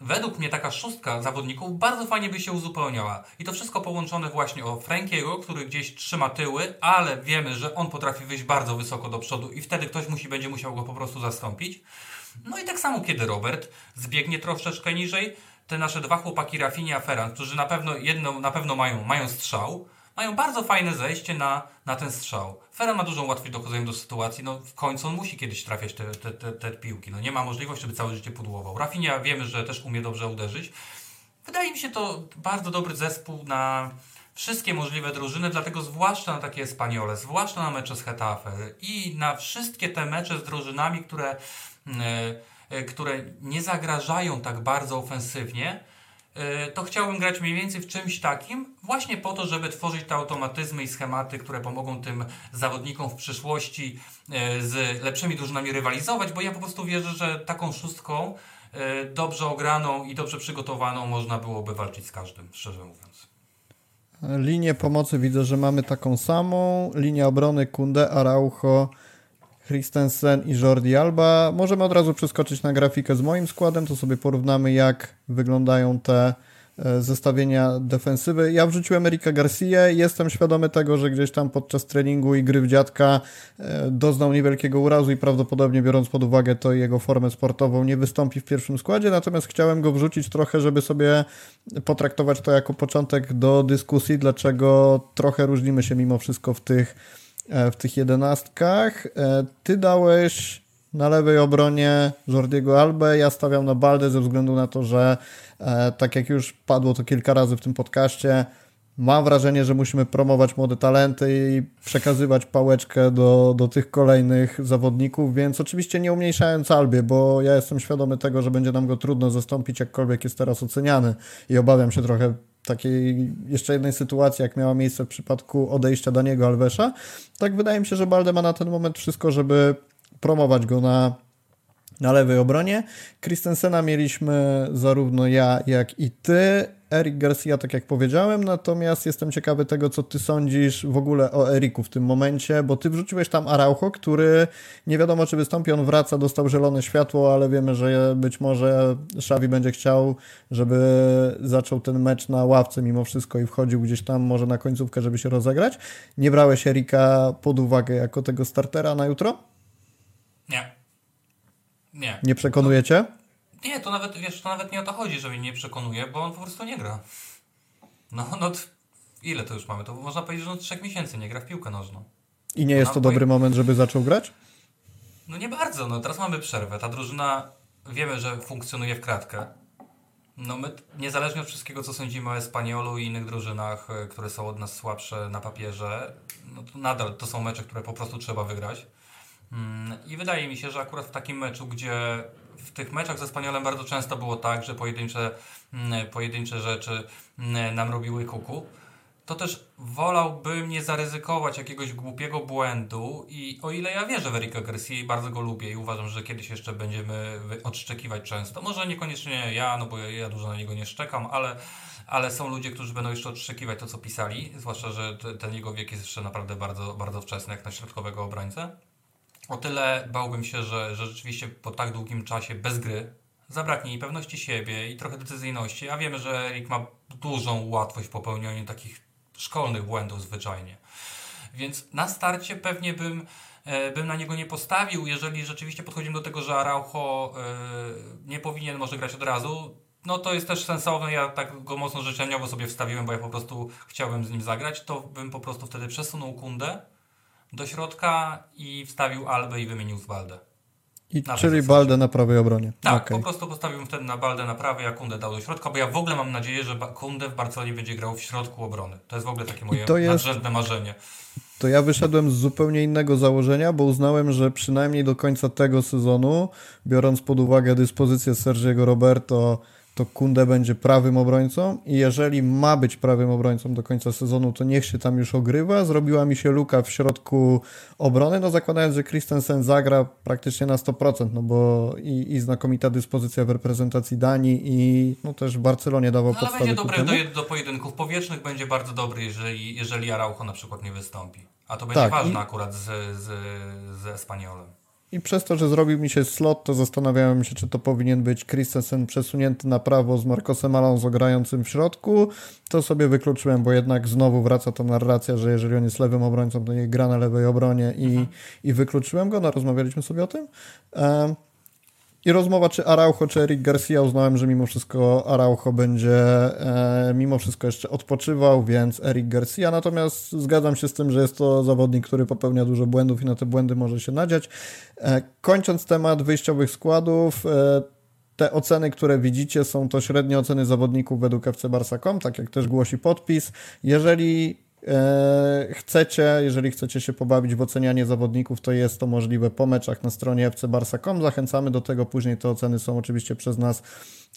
Speaker 2: według mnie taka szóstka zawodników bardzo fajnie by się uzupełniała. I to wszystko połączone właśnie o Frankiego, który gdzieś trzyma tyły, ale wiemy, że on potrafi wyjść bardzo wysoko do przodu i wtedy ktoś musi, będzie musiał go po prostu zastąpić. No i tak samo kiedy Robert zbiegnie troszeczkę niżej, te nasze dwa chłopaki Rafinia, Ferran, którzy na pewno jedno, na pewno mają, mają strzał, mają bardzo fajne zejście na, na ten strzał. Ferran ma dużą łatwość dochodzenia do sytuacji, no w końcu on musi kiedyś trafiać te, te, te, te piłki, no nie ma możliwości, żeby całe życie pudłował. Rafinha wiemy, że też umie dobrze uderzyć. Wydaje mi się to bardzo dobry zespół na, wszystkie możliwe drużyny, dlatego zwłaszcza na takie Espaniole, zwłaszcza na mecze z Hetafe i na wszystkie te mecze z drużynami, które, e, które nie zagrażają tak bardzo ofensywnie, e, to chciałbym grać mniej więcej w czymś takim, właśnie po to, żeby tworzyć te automatyzmy i schematy, które pomogą tym zawodnikom w przyszłości e, z lepszymi drużynami rywalizować, bo ja po prostu wierzę, że taką szóstką dobrze ograną i dobrze przygotowaną można byłoby walczyć z każdym, szczerze mówiąc.
Speaker 1: Linię pomocy widzę, że mamy taką samą. Linia obrony Kunde, Araujo, Christensen i Jordi Alba. Możemy od razu przeskoczyć na grafikę z moim składem, to sobie porównamy jak wyglądają te E, zestawienia defensywy. Ja wrzuciłem Erika Garcia. Jestem świadomy tego, że gdzieś tam podczas treningu i gry w dziadka e, doznał niewielkiego urazu i prawdopodobnie biorąc pod uwagę to jego formę sportową nie wystąpi w pierwszym składzie, natomiast chciałem go wrzucić trochę, żeby sobie potraktować to jako początek do dyskusji, dlaczego trochę różnimy się mimo wszystko w tych, w tych jedenastkach. Ty dałeś na lewej obronie Jordiego Albę, ja stawiam na Baldę ze względu na to, że e, tak jak już padło to kilka razy w tym podcaście, mam wrażenie, że musimy promować młode talenty i przekazywać pałeczkę do, do tych kolejnych zawodników, więc oczywiście nie umniejszając Albie, bo ja jestem świadomy tego, że będzie nam go trudno zastąpić, jakkolwiek jest teraz oceniany i obawiam się trochę takiej jeszcze jednej sytuacji, jak miała miejsce w przypadku odejścia Daniego Alvesza. Tak wydaje mi się, że Balde ma na ten moment wszystko, żeby promować go na, na lewej obronie. Christensena mieliśmy zarówno ja, jak i ty. Eric Garcia, tak jak powiedziałem, natomiast jestem ciekawy tego, co ty sądzisz w ogóle o Eriku w tym momencie, bo ty wrzuciłeś tam Araujo, który nie wiadomo, czy wystąpi, on wraca, dostał zielone światło, ale wiemy, że być może Xavi będzie chciał, żeby zaczął ten mecz na ławce mimo wszystko i wchodził gdzieś tam może na końcówkę, żeby się rozegrać. Nie brałeś Erika pod uwagę jako tego startera na jutro?
Speaker 2: Nie. Nie.
Speaker 1: Nie przekonujecie?
Speaker 2: Nie, to nawet, wiesz, to nawet nie o to chodzi, że mnie nie przekonuje, bo on po prostu nie gra. No, no, ile to już mamy? To można powiedzieć, że on trzech miesięcy nie gra w piłkę nożną.
Speaker 1: I nie jest to dobry moment, żeby zaczął grać?
Speaker 2: No nie bardzo, no teraz mamy przerwę. Ta drużyna, wiemy, że funkcjonuje w kratkę. No my, niezależnie od wszystkiego, co sądzimy o Espaniolu i innych drużynach, e, które są od nas słabsze na papierze, no to nadal to są mecze, które po prostu trzeba wygrać. Mm, I wydaje mi się, że akurat w takim meczu, gdzie w tych meczach ze Spaniolem bardzo często było tak, że pojedyncze, mm, pojedyncze rzeczy mm, nam robiły kuku, to też wolałbym nie zaryzykować jakiegoś głupiego błędu i o ile ja wierzę w Erika Garcia i bardzo go lubię i uważam, że kiedyś jeszcze będziemy odszczekiwać często, może niekoniecznie ja, no bo ja dużo na niego nie szczekam, ale, ale są ludzie, którzy będą jeszcze odszczekiwać to, co pisali, zwłaszcza, że ten jego wiek jest jeszcze naprawdę bardzo, bardzo wczesny, jak na środkowego obrońcę. O tyle bałbym się, że, że rzeczywiście po tak długim czasie bez gry zabraknie i pewności siebie, i trochę decyzyjności, a wiemy, że Erik ma dużą łatwość w popełnianiu takich szkolnych błędów zwyczajnie. Więc na starcie pewnie bym, e, bym na niego nie postawił, jeżeli rzeczywiście podchodzimy do tego, że Araujo e, nie powinien może grać od razu, no to jest też sensowne, ja tak go mocno życzeniowo sobie wstawiłem, bo ja po prostu chciałbym z nim zagrać, to bym po prostu wtedy przesunął Kundę, do środka i wstawił Albę i wymienił z Baldę.
Speaker 1: I, czyli Baldę na prawej obronie.
Speaker 2: Tak, okay. po prostu postawiłem wtedy na Baldę na prawej, a Kundę dał do środka, bo ja w ogóle mam nadzieję, że Kundę w Barcelonie będzie grał w środku obrony. To jest w ogóle takie moje jest, nadrzędne marzenie.
Speaker 1: To ja wyszedłem z zupełnie innego założenia, bo uznałem, że przynajmniej do końca tego sezonu, biorąc pod uwagę dyspozycję Sergiego Roberto, to Kunde będzie prawym obrońcą i jeżeli ma być prawym obrońcą do końca sezonu, to niech się tam już ogrywa. Zrobiła mi się luka w środku obrony, no zakładając, że Christensen zagra praktycznie na 100%, no bo i, i znakomita dyspozycja w reprezentacji Danii i no też w Barcelonie dawał no, podstawy.
Speaker 2: Ale będzie dobry do, do pojedynków powietrznych, będzie bardzo dobry, jeżeli, jeżeli Araujo na przykład nie wystąpi. A to będzie tak, ważne i... akurat z, z, z Espaniolem.
Speaker 1: I przez to, że zrobił mi się slot, to zastanawiałem się, czy to powinien być Christensen przesunięty na prawo z Marcosem Alonso grającym w środku. To sobie wykluczyłem, bo jednak znowu wraca ta narracja, że jeżeli on jest lewym obrońcą, to nie gra na lewej obronie i, mhm. i wykluczyłem go. No, rozmawialiśmy sobie o tym. Um, i rozmowa czy Araujo, czy Eric Garcia uznałem, że mimo wszystko Araujo będzie e, mimo wszystko jeszcze odpoczywał, więc Eric Garcia. Natomiast zgadzam się z tym, że jest to zawodnik, który popełnia dużo błędów i na te błędy może się nadziać. E, kończąc temat wyjściowych składów, e, te oceny, które widzicie, są to średnie oceny zawodników według FC Barsa.com, tak jak też głosi podpis. Jeżeli chcecie, jeżeli chcecie się pobawić w ocenianie zawodników, to jest to możliwe po meczach na stronie fcbarsa.com. Zachęcamy do tego. Później te oceny są oczywiście przez nas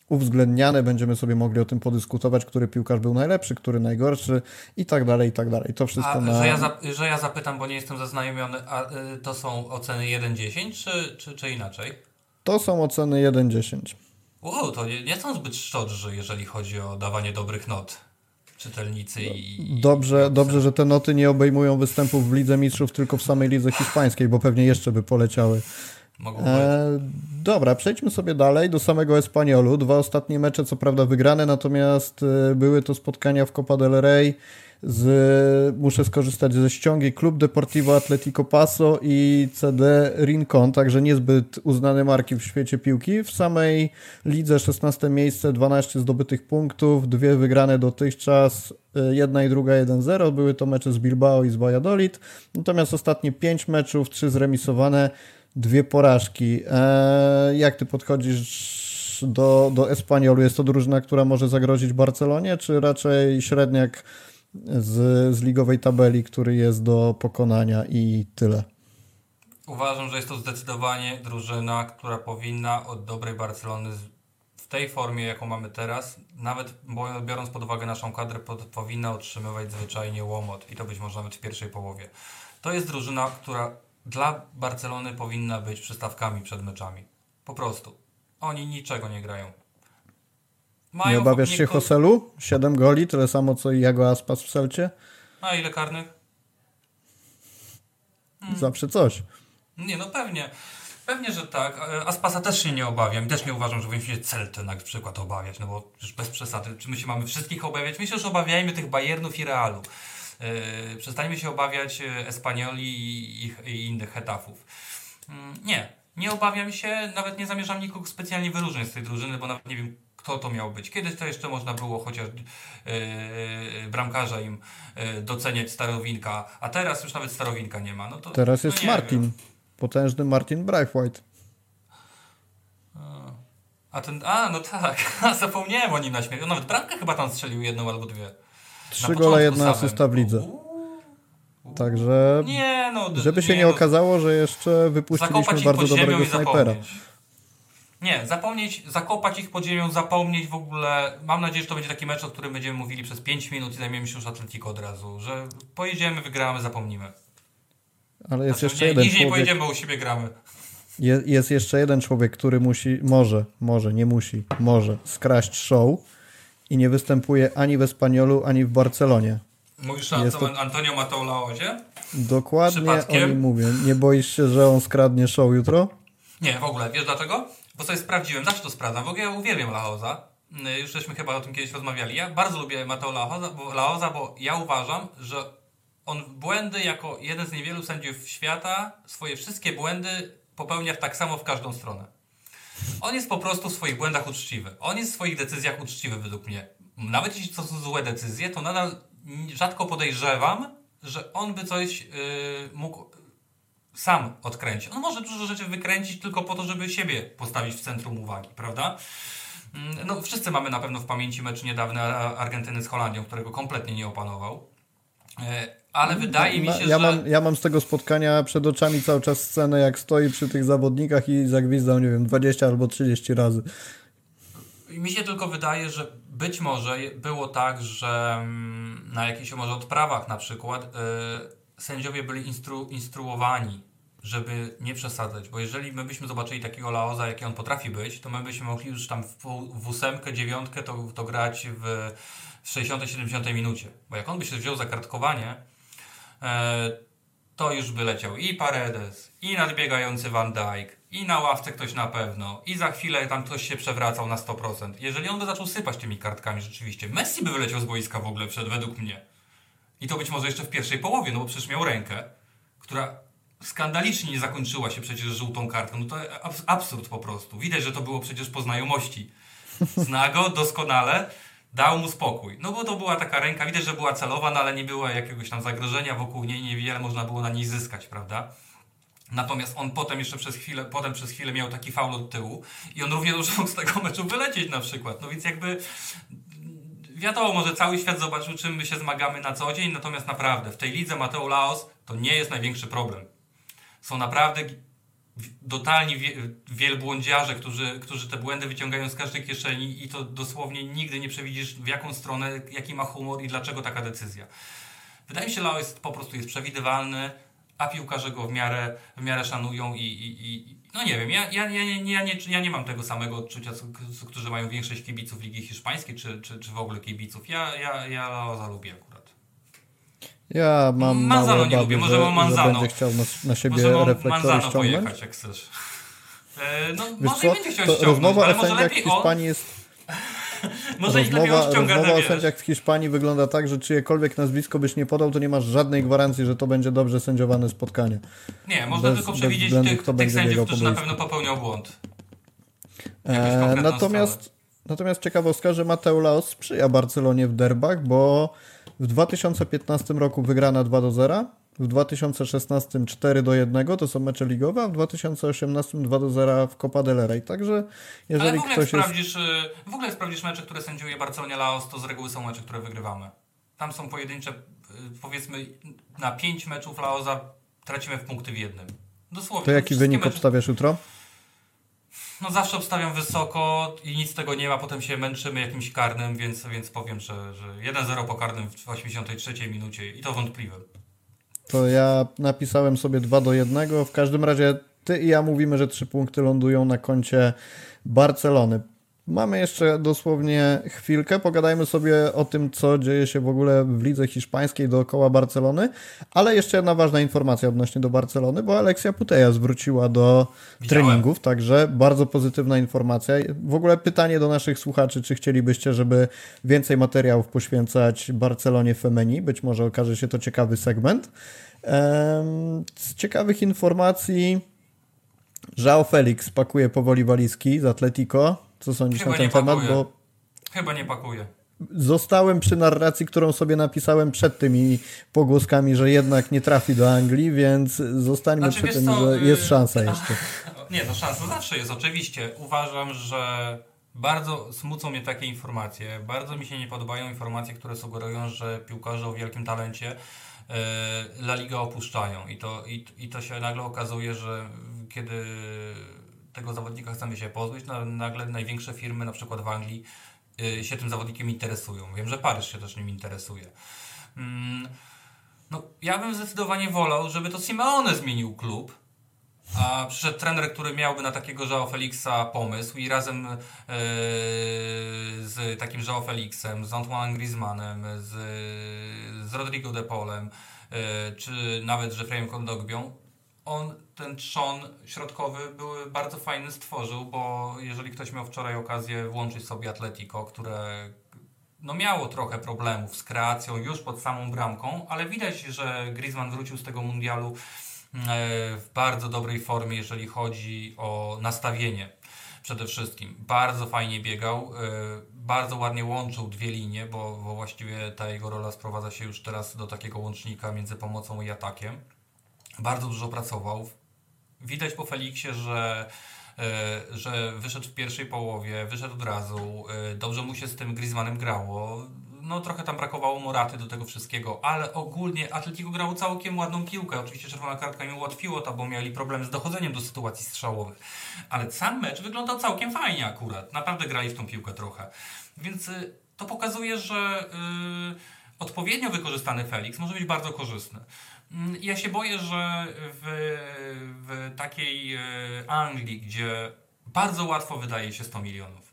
Speaker 1: uwzględniane. Będziemy sobie mogli o tym podyskutować, który piłkarz był najlepszy, który najgorszy i tak dalej, i tak dalej. To wszystko
Speaker 2: a,
Speaker 1: na...
Speaker 2: że, ja za, że ja zapytam, bo nie jestem zaznajomiony, a y, to są oceny 1-10 czy, czy, czy inaczej?
Speaker 1: To są oceny 1-10.
Speaker 2: Wow, to nie, nie są zbyt szczodrzy, jeżeli chodzi o dawanie dobrych not czytelnicy i...
Speaker 1: Dobrze, i dobrze, że te noty nie obejmują występów w Lidze Mistrzów, tylko w samej Lidze Hiszpańskiej, bo pewnie jeszcze by poleciały. E, dobra, przejdźmy sobie dalej do samego Espaniolu. Dwa ostatnie mecze, co prawda wygrane, natomiast e, były to spotkania w Copa del Rey z, muszę skorzystać ze ściągi Club Deportivo Atletico Paso i CD Rincon, także niezbyt uznane marki w świecie piłki. W samej lidze 16 miejsce, 12 zdobytych punktów, dwie wygrane dotychczas, e, jedna i druga 1-0. Były to mecze z Bilbao i z Valladolid. Natomiast ostatnie 5 meczów, 3 zremisowane, dwie porażki. Eee, jak ty podchodzisz do, do Espaniolu? Jest to drużyna, która może zagrozić Barcelonie, czy raczej średniak z, z ligowej tabeli, który jest do pokonania i tyle?
Speaker 2: Uważam, że jest to zdecydowanie drużyna, która powinna od dobrej Barcelony w tej formie, jaką mamy teraz, nawet biorąc pod uwagę naszą kadrę, pod, powinna otrzymywać zwyczajnie łomot i to być może nawet w pierwszej połowie. To jest drużyna, która dla Barcelony powinna być przystawkami przed meczami. Po prostu. Oni niczego nie grają.
Speaker 1: Mają nie obawiasz się Hoselu? 7 goli, tyle samo co i Jago Aspas w Selcie?
Speaker 2: A ile karnych?
Speaker 1: Hmm. Zawsze coś.
Speaker 2: Nie, no pewnie. Pewnie, że tak. Aspasa też się nie obawiam i też nie uważam, że powinniśmy się Celty na przykład obawiać, no bo już bez przesady. Czy my się mamy wszystkich obawiać? Myślę, że obawiajmy tych Bayernów i Realu. Yy, przestańmy się obawiać e, Espanioli i, i innych hetafów. Yy, nie, nie obawiam się, nawet nie zamierzam nikogo specjalnie wyróżnić z tej drużyny, bo nawet nie wiem, kto to miał być. Kiedyś to jeszcze można było chociaż yy, bramkarza im yy, doceniać starowinka, a teraz już nawet starowinka nie ma. No to,
Speaker 1: teraz jest
Speaker 2: no
Speaker 1: Martin, wiem. potężny Martin Braithwaite.
Speaker 2: A ten, a no tak, zapomniałem o nim na śmierć. Nawet bramkę chyba tam strzelił jedną albo dwie.
Speaker 1: Trzy gole, jedna asysta w lidze. Także,
Speaker 2: nie, no,
Speaker 1: żeby się nie, nie no, okazało, że jeszcze wypuściliśmy bardzo dobrego snajpera.
Speaker 2: Nie, zapomnieć, zakopać ich pod ziemią, zapomnieć w ogóle. Mam nadzieję, że to będzie taki mecz, o którym będziemy mówili przez 5 minut i zajmiemy się już Atletico od razu. Że pojedziemy, wygramy, zapomnimy.
Speaker 1: Ale jest znaczy, jeszcze nie, jeden
Speaker 2: człowiek... nie pojedziemy, bo u siebie gramy.
Speaker 1: Jest, jest jeszcze jeden człowiek, który musi, może, może, nie musi, może skraść show i nie występuje ani w Espaniolu, ani w Barcelonie.
Speaker 2: Mówisz o to... Antonio Mataolaozie?
Speaker 1: Dokładnie o nim mówię. Nie boisz się, że on skradnie show jutro?
Speaker 2: Nie, w ogóle. Wiesz dlaczego? Bo sobie sprawdziłem, zawsze to sprawdzam. W ogóle ja uwielbiam Laoza. Y, już żeśmy chyba o tym kiedyś rozmawiali. Ja bardzo lubię Mateo Laoza, bo, bo ja uważam, że on błędy jako jeden z niewielu sędziów świata, swoje wszystkie błędy popełnia tak samo w każdą stronę. On jest po prostu w swoich błędach uczciwy. On jest w swoich decyzjach uczciwy według mnie. Nawet jeśli to są złe decyzje, to nadal rzadko podejrzewam, że on by coś yy, mógł sam odkręcić. On może dużo rzeczy wykręcić tylko po to, żeby siebie postawić w centrum uwagi, prawda? Mm, no, wszyscy mamy na pewno w pamięci mecz niedawny Argentyny z Holandią, którego kompletnie nie opanował. E, ale wydaje mi się,
Speaker 1: ja
Speaker 2: że...
Speaker 1: Mam, ja mam z tego spotkania przed oczami cały czas scenę, jak stoi przy tych zawodnikach i zagwizdał, nie wiem, 20 albo 30 razy.
Speaker 2: Mi się tylko wydaje, że być może było tak, że mm, na jakichś może odprawach na przykład yy, sędziowie byli instru, instruowani, żeby nie przesadzać, bo jeżeli my byśmy zobaczyli takiego Laoza, jaki on potrafi być, to my byśmy mogli już tam w, w ósemkę, dziewiątkę to, to grać w, w 60-70 minucie, bo jak on by się wziął za kartkowanie, yy, to już by leciał i Paredes, i nadbiegający Van Dijk, i na ławce ktoś na pewno, i za chwilę tam ktoś się przewracał na 100%. Jeżeli on by zaczął sypać tymi kartkami rzeczywiście, Messi by wyleciał z boiska w ogóle przed, według mnie. I to być może jeszcze w pierwszej połowie, no bo przecież miał rękę, która skandalicznie nie zakończyła się przecież żółtą kartką. No to absurd po prostu. Widać, że to było przecież po znajomości. Zna go doskonale, dał mu spokój. No bo to była taka ręka, widać, że była celowa, no ale nie było jakiegoś tam zagrożenia wokół niej, niewiele można było na niej zyskać, prawda? Natomiast on potem jeszcze przez chwilę, potem przez chwilę miał taki faul od tyłu i on równie dobrze z tego meczu wylecieć na przykład. No więc jakby wiadomo, może cały świat zobaczył, czym my się zmagamy na co dzień, natomiast naprawdę w tej lidze Mateo Laos to nie jest największy problem. Są naprawdę totalni wielbłądziarze, którzy, którzy te błędy wyciągają z każdej kieszeni i to dosłownie nigdy nie przewidzisz w jaką stronę, jaki ma humor i dlaczego taka decyzja. Wydaje mi się, Lao jest, po prostu jest przewidywalny, a piłkarze go w miarę, w miarę szanują i, i, i no nie wiem, ja, ja, ja, ja, nie, ja nie mam tego samego odczucia, co, którzy mają większość kibiców Ligi Hiszpańskiej, czy, czy, czy w ogóle kibiców. Ja, ja, ja Laoza lubię akurat.
Speaker 1: Ja mam
Speaker 2: Manzano nie lubię, może
Speaker 1: że,
Speaker 2: Manzano.
Speaker 1: będzie chciał na, na siebie reflektory
Speaker 2: Manzano
Speaker 1: ściągnąć.
Speaker 2: pojechać, jak chcesz. E, no,
Speaker 1: Wiesz
Speaker 2: może
Speaker 1: co,
Speaker 2: będzie chciał
Speaker 1: to
Speaker 2: ściągnąć,
Speaker 1: rozmowa
Speaker 2: ale
Speaker 1: o
Speaker 2: może
Speaker 1: sędziach w
Speaker 2: lepiej on,
Speaker 1: Hiszpanii jest
Speaker 2: może lepiej
Speaker 1: Rozmowa, rozmowa o sędziach w Hiszpanii wygląda tak, że czyjekolwiek nazwisko byś nie podał, to nie masz żadnej gwarancji, że to będzie dobrze sędziowane spotkanie.
Speaker 2: Nie, można
Speaker 1: bez-
Speaker 2: tylko przewidzieć
Speaker 1: względu,
Speaker 2: tych, tych sędziów, którzy na pewno popełnią błąd.
Speaker 1: E, natomiast, natomiast ciekawostka, że Mateo Laos sprzyja Barcelonie w derbach, bo w 2015 roku wygrana 2 do 0, w 2016 4 do 1 to są mecze ligowe, a w 2018 2 do 0 w Copa del Rey. Także
Speaker 2: Ale
Speaker 1: jeżeli
Speaker 2: w ogóle,
Speaker 1: ktoś jest
Speaker 2: sprawdzisz, y, w ogóle sprawdzisz mecze, które sędziuje Barcelonie Laos, to z reguły są mecze, które wygrywamy. Tam są pojedyncze, y, powiedzmy, na 5 meczów Laosa tracimy w punkty w jednym. Dosłownie.
Speaker 1: to jaki wynik
Speaker 2: mecze-
Speaker 1: obstawiasz jutro?
Speaker 2: No zawsze obstawiam wysoko i nic z tego nie ma, potem się męczymy jakimś karnym, więc, więc powiem, że, że 1-0 po karnym w 83 minucie i to wątpliwe.
Speaker 1: To ja napisałem sobie 2 do 1. W każdym razie ty i ja mówimy, że trzy punkty lądują na koncie Barcelony. Mamy jeszcze dosłownie chwilkę. Pogadajmy sobie o tym, co dzieje się w ogóle w lidze hiszpańskiej dookoła Barcelony. Ale jeszcze jedna ważna informacja odnośnie do Barcelony, bo Alexia Puteja zwróciła do
Speaker 2: Widziałem.
Speaker 1: treningów, także bardzo pozytywna informacja. W ogóle pytanie do naszych słuchaczy, czy chcielibyście, żeby więcej materiałów poświęcać Barcelonie Femeni? Być może okaże się to ciekawy segment. Z ciekawych informacji João Felix pakuje powoli walizki z Atletico. Co sądzisz
Speaker 2: Chyba
Speaker 1: na ten temat?
Speaker 2: pakuje.
Speaker 1: Bo
Speaker 2: Chyba nie pakuje.
Speaker 1: zostałem przy narracji, którą sobie napisałem przed tymi pogłoskami, że jednak nie trafi do Anglii, więc zostańmy
Speaker 2: Znaczy,
Speaker 1: przy tym,
Speaker 2: co,
Speaker 1: że jest
Speaker 2: y,
Speaker 1: szansa jeszcze.
Speaker 2: Nie, no szansa zawsze jest, oczywiście. Uważam, że bardzo smucą mnie takie informacje. Bardzo mi się nie podobają informacje, które sugerują, że piłkarze o wielkim talencie e, La Liga opuszczają. I to, i, I to się nagle okazuje, że kiedy tego zawodnika chcemy się pozbyć, no, nagle największe firmy, na przykład w Anglii, e, się tym zawodnikiem interesują. Wiem, że Paryż się też nim interesuje. Mm, no, ja bym zdecydowanie wolał, żeby to Simeone zmienił klub, a przyszedł trener, który miałby na takiego Joao Felixa pomysł i razem e, z takim Joao Felixem, z Antoine Griezmannem, z, z Rodrigo de Polem, e, czy nawet Jeffreyem Kondogbią, on ten trzon środkowy był bardzo fajny stworzył, bo jeżeli ktoś miał wczoraj okazję włączyć sobie Atletico, które no miało trochę problemów z kreacją już pod samą bramką, ale widać, że Griezmann wrócił z tego mundialu e, w bardzo dobrej formie, jeżeli chodzi o nastawienie przede wszystkim. Bardzo fajnie biegał, e, bardzo ładnie łączył dwie linie, bo, bo właściwie ta jego rola sprowadza się już teraz do takiego łącznika między pomocą i atakiem. Bardzo dużo pracował. Widać po Feliksie, że, e, że wyszedł w pierwszej połowie, wyszedł od razu, e, dobrze mu się z tym Griezmannem grało. No trochę tam brakowało Moraty do tego wszystkiego, ale ogólnie Atletico grało całkiem ładną piłkę. Oczywiście czerwona kartka im ułatwiło to, bo mieli problem z dochodzeniem do sytuacji strzałowych. Ale sam mecz wyglądał całkiem fajnie akurat. Naprawdę grali w tą piłkę trochę. Więc y, to pokazuje, że y, odpowiednio wykorzystany Felix może być bardzo korzystny. Mm, Ja się boję, że w, w takiej e, Anglii, gdzie bardzo łatwo wydaje się 100 milionów.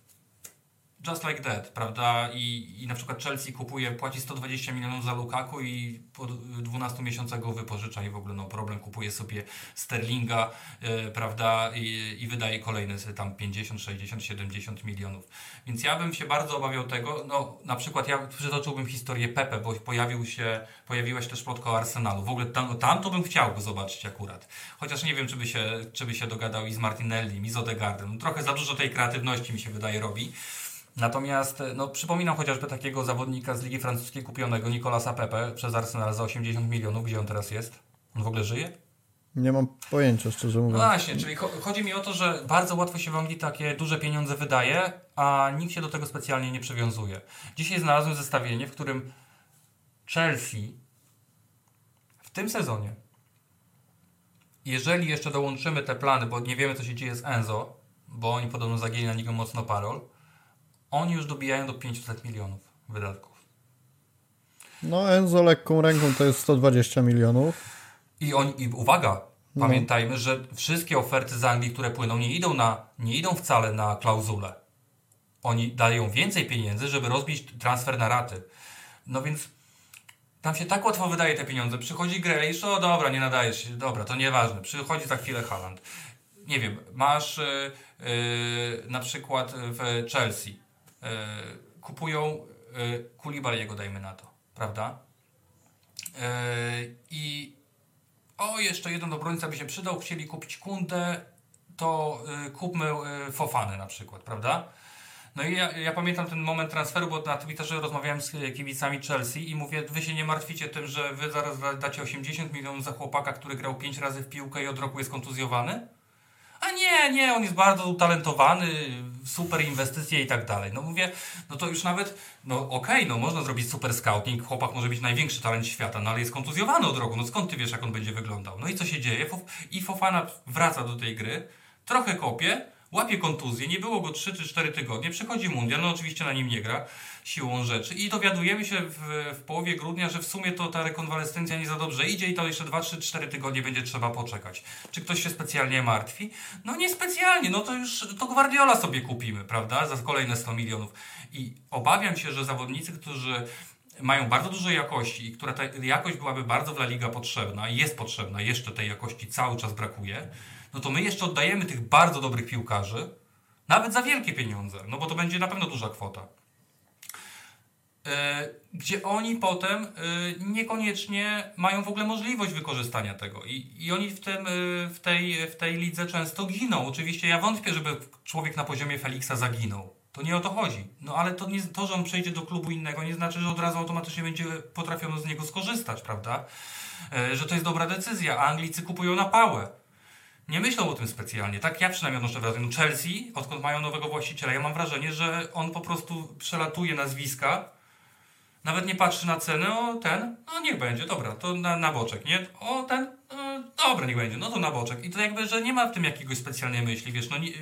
Speaker 2: Just like that, prawda? I, I na przykład Chelsea kupuje, płaci 120 milionów za Lukaku i po 12 miesiącach go wypożycza i w ogóle no problem, kupuje sobie Sterlinga, e, prawda? I, I wydaje kolejne tam 50, 60, 70 milionów. Więc ja bym się bardzo obawiał tego, no na przykład ja przytoczyłbym historię Pepe, bo pojawił się, pojawiła się też plotka o Arsenalu. W ogóle tam, tam to bym chciał go zobaczyć akurat. Chociaż nie wiem, czy by się, czy by się dogadał i z Martinelli, i z Odegaardem. No, trochę za dużo tej kreatywności mi się wydaje robi. Natomiast no, przypominam chociażby takiego zawodnika z Ligi Francuskiej kupionego, Nicolasa Pepe, przez Arsenal za 80 milionów. Gdzie on teraz jest? On w ogóle żyje?
Speaker 1: Nie mam pojęcia, szczerze mówiąc.
Speaker 2: No właśnie, czyli chodzi mi o to, że bardzo łatwo się w Anglii takie duże pieniądze wydaje, a nikt się do tego specjalnie nie przywiązuje. Dzisiaj znalazłem zestawienie, w którym Chelsea w tym sezonie, jeżeli jeszcze dołączymy te plany, bo nie wiemy co się dzieje z Enzo, bo oni podobno zagięli na niego mocno parol, oni już dobijają do 500 milionów wydatków.
Speaker 1: No Enzo lekką ręką to jest 120 milionów.
Speaker 2: I, on, i uwaga, no. pamiętajmy, że wszystkie oferty z Anglii, które płyną, nie idą, na, nie idą wcale na klauzulę. Oni dają więcej pieniędzy, żeby rozbić transfer na raty. No więc tam się tak łatwo wydaje te pieniądze. Przychodzi Grealish, o dobra, nie nadajesz się, dobra, to nieważne. Przychodzi za chwilę Haaland. Nie wiem, masz yy, yy, na przykład w Chelsea kupują yy, Kulibaliego, dajmy na to, prawda? Yy, I o, jeszcze jeden obrońca by się przydał, chcieli kupić Kundę, to kupmy Fofany na przykład, prawda? No i ja, ja, pamiętam ten moment transferu, bo na Twitterze rozmawiałem z kibicami Chelsea i mówię, wy się nie martwicie tym, że wy zaraz dacie 80 milionów za chłopaka, który grał 5 razy w piłkę i od roku jest kontuzjowany? A nie, nie, on jest bardzo utalentowany, super inwestycje i tak dalej. No mówię, no to już nawet, no okej, okay, no można zrobić super scouting, chłopak może być największy talent świata, no ale jest kontuzjowany od roku, no skąd ty wiesz, jak on będzie wyglądał? No i co się dzieje? I Fofana wraca do tej gry, trochę kopie, łapie kontuzję, nie było go 3 czy 4 tygodnie, przychodzi mundial, no oczywiście na nim nie gra siłą rzeczy i dowiadujemy się w, w połowie grudnia, że w sumie to ta rekonwalescencja nie za dobrze idzie i to jeszcze 2, 3, 4 tygodnie będzie trzeba poczekać. Czy ktoś się specjalnie martwi? No nie specjalnie, no to już to Guardiola sobie kupimy, prawda, za kolejne 100 milionów. I obawiam się, że zawodnicy, którzy mają bardzo dużo jakości i która ta jakość byłaby bardzo dla Liga potrzebna i jest potrzebna, jeszcze tej jakości cały czas brakuje, no to my jeszcze oddajemy tych bardzo dobrych piłkarzy, nawet za wielkie pieniądze, no bo to będzie na pewno duża kwota. E, gdzie oni potem e, niekoniecznie mają w ogóle możliwość wykorzystania tego. I, i oni w, tym, e, w, tej, w tej lidze często giną. Oczywiście ja wątpię, żeby człowiek na poziomie Feliksa zaginął. To nie o to chodzi. No ale to, nie, to, że on przejdzie do klubu innego, nie znaczy, że od razu automatycznie będzie potrafiono z niego skorzystać, prawda? Że to jest dobra decyzja. A Anglicy kupują na pałę nie myślą o tym specjalnie. Tak ja przynajmniej odnoszę wrażenie. No Chelsea, odkąd mają nowego właściciela, ja mam wrażenie, że on po prostu przelatuje nazwiska, nawet nie patrzy na cenę, o ten, no niech będzie, dobra, to na, na boczek, nie? O ten, no, dobra, niech będzie, no to na boczek. I to jakby, że nie ma w tym jakiegoś specjalnej myśli, wiesz, no yy,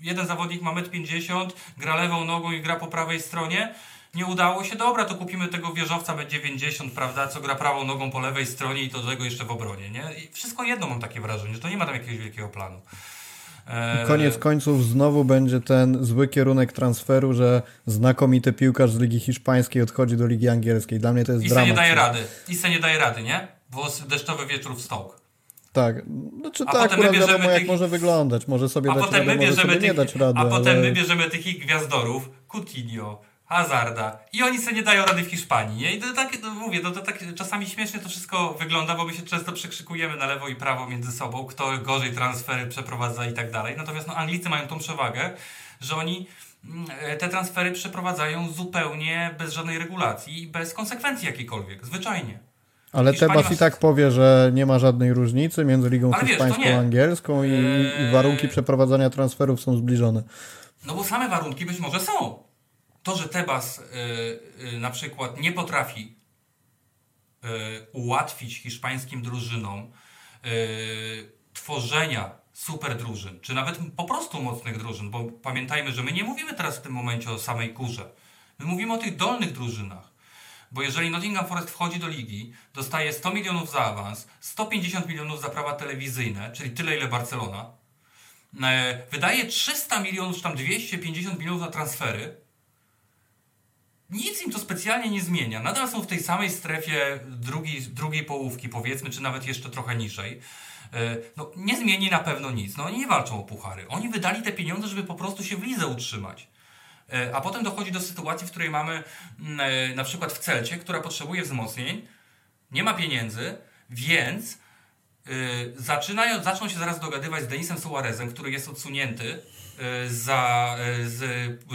Speaker 2: jeden zawodnik ma 1,50 m, gra lewą nogą i gra po prawej stronie, nie udało się, dobra, to kupimy tego wieżowca B90, prawda, co gra prawą nogą po lewej stronie i to tego jeszcze w obronie, nie? I wszystko jedno mam takie wrażenie, że to nie ma tam jakiegoś wielkiego planu.
Speaker 1: I koniec końców znowu będzie ten zły kierunek transferu, że znakomity piłkarz z Ligi Hiszpańskiej odchodzi do Ligi Angielskiej. Dla mnie to jest I dramat.
Speaker 2: I nie daje rady. I se nie daje rady, nie? Bo deszczowy wieczór w Stołk.
Speaker 1: Tak, znaczy a tak, akurat wiadomo tych... jak może wyglądać. Może sobie a dać potem radę, my bierzemy tych... nie dać rady.
Speaker 2: A potem my bierzemy tych gwiazdorów, Coutinho, Hazarda. I oni sobie nie dają rady w Hiszpanii. Nie? I to tak, to mówię, to, to tak czasami śmiesznie to wszystko wygląda, bo my się często przekrzykujemy na lewo i prawo między sobą, kto gorzej transfery przeprowadza i tak dalej. Natomiast no, Anglicy mają tą przewagę, że oni mm, te transfery przeprowadzają zupełnie bez żadnej regulacji i bez konsekwencji jakiejkolwiek, zwyczajnie.
Speaker 1: Ale Tebas i tak powie, że nie ma żadnej różnicy między ligą Ale hiszpańską a angielską i, i warunki eee. przeprowadzania transferów są zbliżone.
Speaker 2: No bo same warunki być może są to, że Tebas y, y, na przykład nie potrafi y, ułatwić hiszpańskim drużynom tworzenia super drużyn, czy nawet po prostu mocnych drużyn, bo pamiętajmy, że my nie mówimy teraz w tym momencie o samej górze. My mówimy o tych dolnych drużynach. Bo jeżeli Nottingham Forest wchodzi do ligi, dostaje 100 milionów za awans, 150 milionów za prawa telewizyjne, czyli tyle ile Barcelona, wydaje 300 milionów, czy tam 250 milionów na transfery, nic im to specjalnie nie zmienia. Nadal są w tej samej strefie drugiej, drugiej połówki, powiedzmy, czy nawet jeszcze trochę niżej. E, no, nie zmieni na pewno nic. No, oni nie walczą o puchary. Oni wydali te pieniądze, żeby po prostu się w lidze utrzymać. E, a potem dochodzi do sytuacji, w której mamy mm, e, na przykład w Celcie, która potrzebuje wzmocnień, nie ma pieniędzy, więc zaczynają, zaczną się zaraz dogadywać z Denisem Suarezem, który jest odsunięty za, e, z,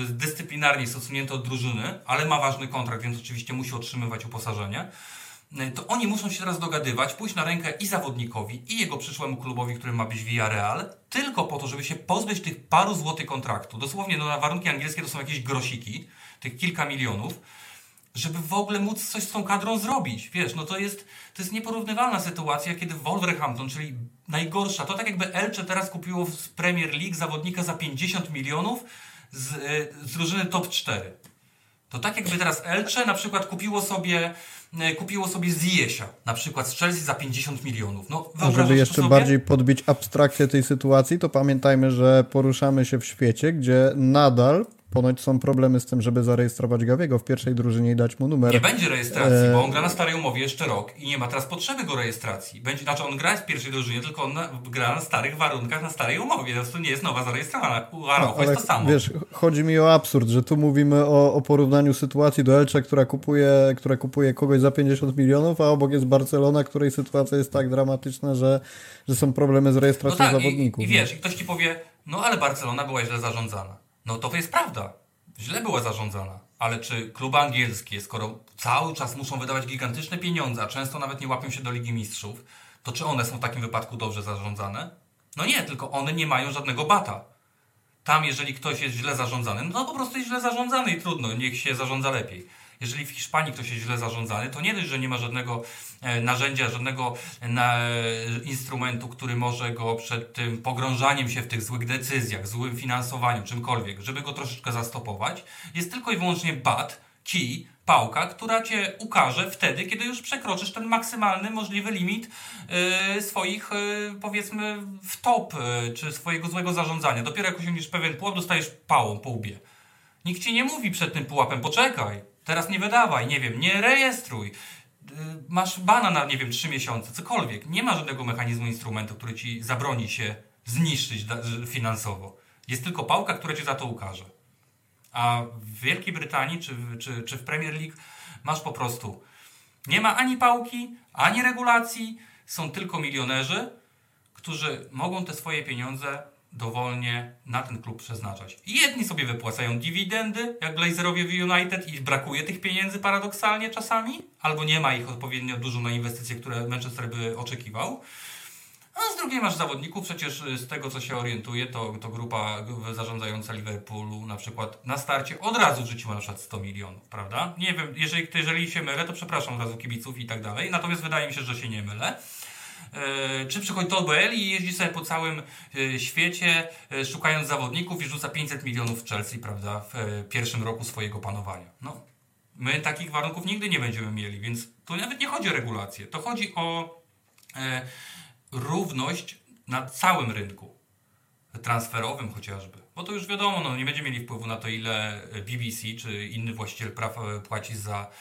Speaker 2: dyscyplinarnie jest odsunięty od drużyny, ale ma ważny kontrakt, więc oczywiście musi otrzymywać uposażenie. y, to oni muszą się teraz dogadywać, pójść na rękę i zawodnikowi, i jego przyszłemu klubowi, którym ma być Villarreal, tylko po to, żeby się pozbyć tych paru złotych kontraktu. Dosłownie no, na warunki angielskie to są jakieś grosiki, tych kilka milionów, żeby w ogóle móc coś z tą kadrą zrobić. Wiesz, no to jest, to jest nieporównywalna sytuacja, kiedy Wolverhampton, czyli najgorsza, to tak jakby Elche teraz kupiło w Premier League zawodnika za 50 milionów z, y, z drużyny top 4. To tak jakby teraz Elche na przykład kupiło sobie y, kupiło sobie Ziesia, na przykład z Chelsea za 50 milionów. No,
Speaker 1: A żeby jeszcze
Speaker 2: sobie?
Speaker 1: bardziej podbić abstrakcję tej sytuacji, to pamiętajmy, że poruszamy się w świecie, gdzie nadal Ponoć są problemy z tym, żeby zarejestrować Gawiego w pierwszej drużynie i dać mu numer.
Speaker 2: Nie będzie rejestracji, e... bo on gra na starej umowie jeszcze rok i nie ma teraz potrzeby go rejestracji. Będzie, znaczy on gra w pierwszej drużynie, tylko on na, gra na starych warunkach, na starej umowie. To nie jest nowa zarejestrowana. U Araujo jest to samo.
Speaker 1: Wiesz, chodzi mi o absurd, że tu mówimy o, o porównaniu sytuacji do Elche, która kupuje, która kupuje kogoś za 50 milionów, a obok jest Barcelona, której sytuacja jest tak dramatyczna, że, że są problemy z rejestracją no tak, zawodników.
Speaker 2: I, I wiesz, i ktoś ci powie, no ale Barcelona była źle zarządzana. No to jest prawda. Źle była zarządzana. Ale czy kluby angielskie, skoro cały czas muszą wydawać gigantyczne pieniądze, a często nawet nie łapią się do Ligi Mistrzów, to czy one są w takim wypadku dobrze zarządzane? No nie, tylko one nie mają żadnego bata. Tam, jeżeli ktoś jest źle zarządzany, no to po prostu jest źle zarządzany i trudno, niech się zarządza lepiej. Jeżeli w Hiszpanii ktoś jest źle zarządzany, to nie dość, że nie ma żadnego e, narzędzia, żadnego e, instrumentu, który może go przed tym pogrążaniem się w tych złych decyzjach, złym finansowaniu, czymkolwiek, żeby go troszeczkę zastopować. Jest tylko i wyłącznie bat, kij, pałka, która cię ukaże wtedy, kiedy już przekroczysz ten maksymalny możliwy limit yy, swoich, powiedzmy, w top, yy, czy swojego złego zarządzania. Dopiero jak osiągniesz pewien pułap, dostajesz pałą po łbie. Nikt ci nie mówi przed tym pułapem, poczekaj, Teraz nie wydawaj, nie wiem, nie rejestruj. Y, masz bana na, nie wiem, trzy miesiące, cokolwiek. Nie ma żadnego mechanizmu, instrumentu, który ci zabroni się zniszczyć finansowo. Jest tylko pałka, która cię za to ukaże. A w Wielkiej Brytanii czy, czy, czy w Premier League masz po prostu nie ma ani pałki, ani regulacji, są tylko milionerzy, którzy mogą te swoje pieniądze dowolnie na ten klub przeznaczać. Jedni sobie wypłacają dywidendy, jak Glazerowie w United i brakuje tych pieniędzy paradoksalnie czasami, albo nie ma ich odpowiednio dużo na inwestycje, które Manchester by oczekiwał. A z drugiej masz zawodników, przecież z tego co się orientuje, to, to grupa zarządzająca Liverpoolu na przykład na starcie od razu rzuciła na przykład 100 milionów, prawda? Nie wiem, jeżeli, jeżeli się mylę, to przepraszam od razu kibiców i tak dalej, natomiast wydaje mi się, że się nie mylę. E, czy przychodzi Todd Boehly i jeździ sobie po całym e, świecie e, szukając zawodników i rzuca 500 milionów w Chelsea, prawda, w pierwszym roku swojego panowania. No, my takich warunków nigdy nie będziemy mieli, więc tu nawet nie chodzi o regulację, to chodzi o równość na całym rynku transferowym chociażby. Bo to już wiadomo, no, nie będzie mieli wpływu na to, ile BBC czy inny właściciel praw płaci za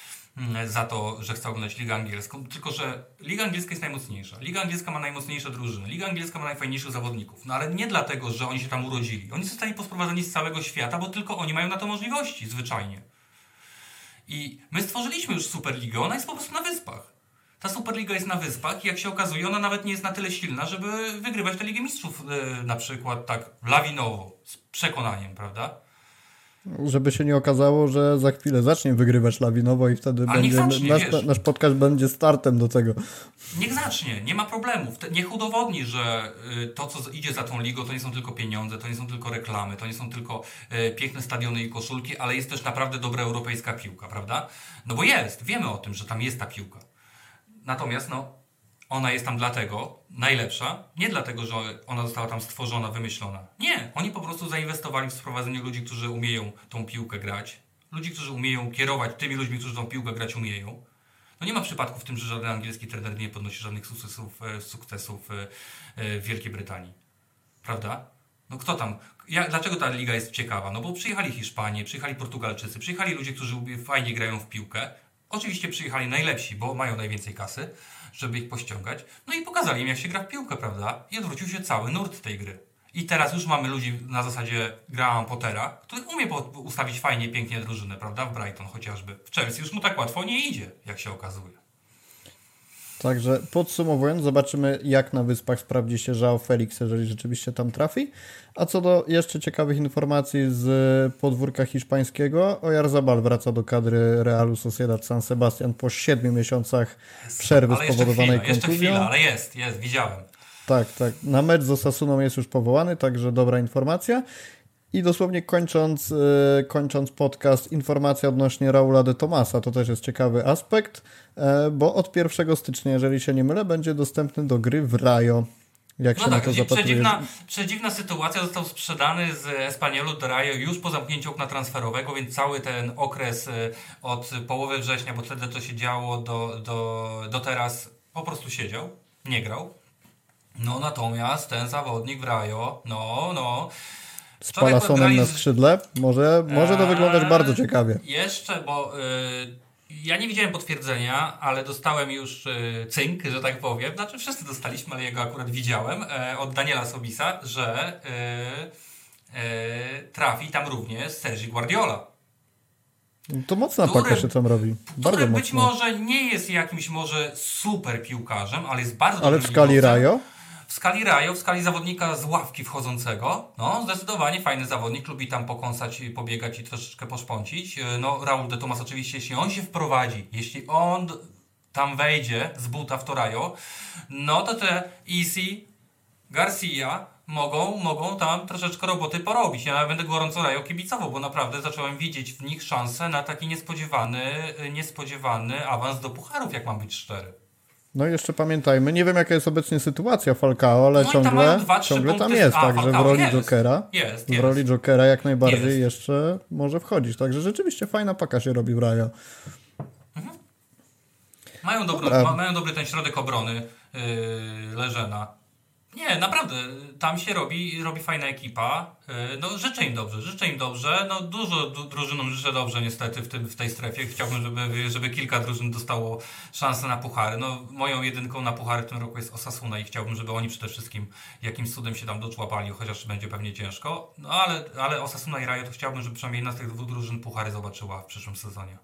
Speaker 2: za to, że chce oglądać Ligę Angielską, tylko że Liga Angielska jest najmocniejsza. Liga Angielska ma najmocniejsze drużyny. Liga Angielska ma najfajniejszych zawodników. No ale nie dlatego, że oni się tam urodzili. Oni zostali posprowadzeni z całego świata, bo tylko oni mają na to możliwości, zwyczajnie. I my stworzyliśmy już Superligę, ona jest po prostu na wyspach. Ta Superliga jest na wyspach i jak się okazuje, ona nawet nie jest na tyle silna, żeby wygrywać tę Ligę Mistrzów yy, na przykład tak lawinowo, z przekonaniem, prawda?
Speaker 1: Żeby się nie okazało, że za chwilę zacznie wygrywać lawinowo i wtedy będzie, zacznie, nasz, nasz podcast będzie startem do tego.
Speaker 2: Niech zacznie, nie ma problemów. Niech udowodni, że y, to, co idzie za tą ligą, to nie są tylko pieniądze, to nie są tylko reklamy, to nie są tylko y, piękne stadiony i koszulki, ale jest też naprawdę dobra europejska piłka, prawda? No bo jest, wiemy o tym, że tam jest ta piłka. Natomiast, no, ona jest tam dlatego najlepsza, nie dlatego, że ona została tam stworzona, wymyślona. Nie, oni po prostu zainwestowali w sprowadzenie ludzi, którzy umieją tą piłkę grać, ludzi, którzy umieją kierować tymi ludźmi, którzy tą piłkę grać umieją. No nie ma przypadku w tym, że żaden angielski trener nie podnosi żadnych sukcesów, e, sukcesów e, e, w Wielkiej Brytanii. Prawda? No kto tam? Ja, dlaczego ta liga jest ciekawa? No bo przyjechali Hiszpanie, przyjechali Portugalczycy, przyjechali ludzie, którzy fajnie grają w piłkę. Oczywiście przyjechali najlepsi, bo mają najwięcej kasy żeby ich pościągać. No i pokazali im, jak się gra w piłkę, prawda? I odwrócił się cały nurt tej gry. I teraz już mamy ludzi na zasadzie Graham Pottera, który umie ustawić fajnie, pięknie drużynę, prawda? W Brighton chociażby. W Chelsea już mu tak łatwo nie idzie, jak się okazuje.
Speaker 1: Także podsumowując, zobaczymy jak na Wyspach sprawdzi się João Felix, jeżeli rzeczywiście tam trafi. A co do jeszcze ciekawych informacji z podwórka hiszpańskiego, Oyarzabal wraca do kadry Realu Sociedad San Sebastian po 7 miesiącach przerwy
Speaker 2: ale
Speaker 1: spowodowanej
Speaker 2: jeszcze chwila,
Speaker 1: kontuzją.
Speaker 2: Jeszcze chwila, ale jest, jest, widziałem.
Speaker 1: Tak, tak. Na mecz z Osasuną jest już powołany, także dobra informacja. I dosłownie kończąc, yy, kończąc podcast, informacja odnośnie Raula de Tomasa, to też jest ciekawy aspekt, yy, bo od 1 stycznia, jeżeli się nie mylę, będzie dostępny do gry w Rajo. Jak
Speaker 2: no
Speaker 1: się
Speaker 2: tak,
Speaker 1: na to
Speaker 2: przedziwna,
Speaker 1: zapatrujesz?
Speaker 2: przedziwna sytuacja, został sprzedany z Espaniolu do Rayo już po zamknięciu okna transferowego, więc cały ten okres y, od połowy września, bo wtedy to się działo, do, do, do teraz po prostu siedział, nie grał. No natomiast ten zawodnik w Rajo, no, no.
Speaker 1: Z
Speaker 2: wczoraj
Speaker 1: Palasonem na skrzydle? Może, może to wyglądać
Speaker 2: Eee,
Speaker 1: bardzo ciekawie.
Speaker 2: Jeszcze, bo y, ja nie widziałem potwierdzenia, ale dostałem już y, cynk, że tak powiem. Znaczy wszyscy dostaliśmy, ale jego akurat widziałem e, od Daniela Sobisa, że y, y, trafi tam również Sergi Guardiola.
Speaker 1: To mocna
Speaker 2: który-
Speaker 1: paka się tam robi. Bardzo
Speaker 2: Który być
Speaker 1: mocno.
Speaker 2: może nie jest jakimś może super piłkarzem, ale jest bardzo
Speaker 1: Ale w skali. Rajo?
Speaker 2: Skali Rajo, w skali zawodnika z ławki wchodzącego, no zdecydowanie fajny zawodnik, lubi tam pokąsać, pobiegać i troszeczkę poszpącić. Yy, No Raul de Tomas oczywiście, jeśli on się wprowadzi, jeśli on tam wejdzie z buta w to Rajo, no to te Easy, Garcia mogą, mogą tam troszeczkę roboty porobić. Ja będę gorąco Rajo kibicował, bo naprawdę zacząłem widzieć w nich szansę na taki niespodziewany, yy, niespodziewany awans do pucharów, jak mam być szczery.
Speaker 1: No i jeszcze pamiętajmy, nie wiem jaka jest obecnie sytuacja Falcao, ale
Speaker 2: No tam
Speaker 1: ciągle,
Speaker 2: mają dwa,
Speaker 1: ciągle tam jest,
Speaker 2: a,
Speaker 1: także w roli
Speaker 2: jest.
Speaker 1: Jokera,
Speaker 2: Jest,
Speaker 1: w
Speaker 2: jest.
Speaker 1: roli Jokera jak najbardziej
Speaker 2: Jest.
Speaker 1: jeszcze może wchodzić, także rzeczywiście fajna paka się robi w Rajo.
Speaker 2: Mają dobry,
Speaker 1: Dobra.
Speaker 2: ma, mają dobry ten środek obrony yy, Leżena. Nie, naprawdę, tam się robi, robi fajna ekipa. Yy, no, życzę im dobrze, życzę im dobrze. No, dużo du, drużynom życzę dobrze niestety w, tym, w tej strefie. Chciałbym, żeby, żeby kilka drużyn dostało szansę na puchary. No, moją jedynką na puchary w tym roku jest Osasuna i chciałbym, żeby oni przede wszystkim jakimś cudem się tam doczłapali, chociaż będzie pewnie ciężko. No, ale, ale Osasuna i Rajo to chciałbym, żeby przynajmniej jedna z tych dwóch drużyn puchary zobaczyła w przyszłym sezonie.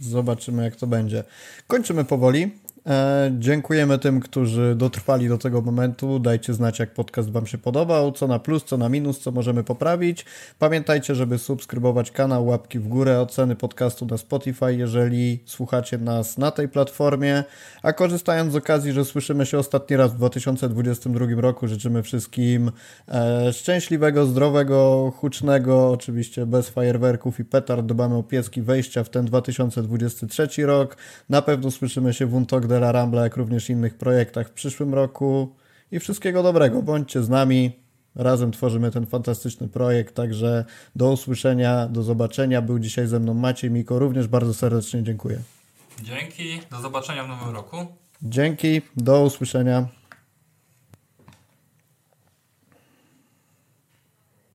Speaker 1: Zobaczymy, jak to będzie. Kończymy powoli. E, dziękujemy tym, którzy dotrwali do tego momentu. Dajcie znać, jak podcast Wam się podobał, co na plus, co na minus, co możemy poprawić. Pamiętajcie, żeby subskrybować kanał, łapki w górę, oceny podcastu na Spotify, jeżeli słuchacie nas na tej platformie. A korzystając z okazji, że słyszymy się ostatni raz w 2022 roku, życzymy wszystkim e, szczęśliwego, zdrowego, hucznego, oczywiście bez fajerwerków i petard. Dbamy o pieski wejścia w ten 2023 rok. Na pewno słyszymy się w Untok de la Rambla, jak również innych projektach w przyszłym roku. I wszystkiego dobrego. Bądźcie z nami. Razem tworzymy ten fantastyczny projekt, także do usłyszenia, do zobaczenia. Był dzisiaj ze mną Maciej Miko, również bardzo serdecznie dziękuję.
Speaker 2: Dzięki, do zobaczenia w nowym roku.
Speaker 1: Dzięki, do usłyszenia.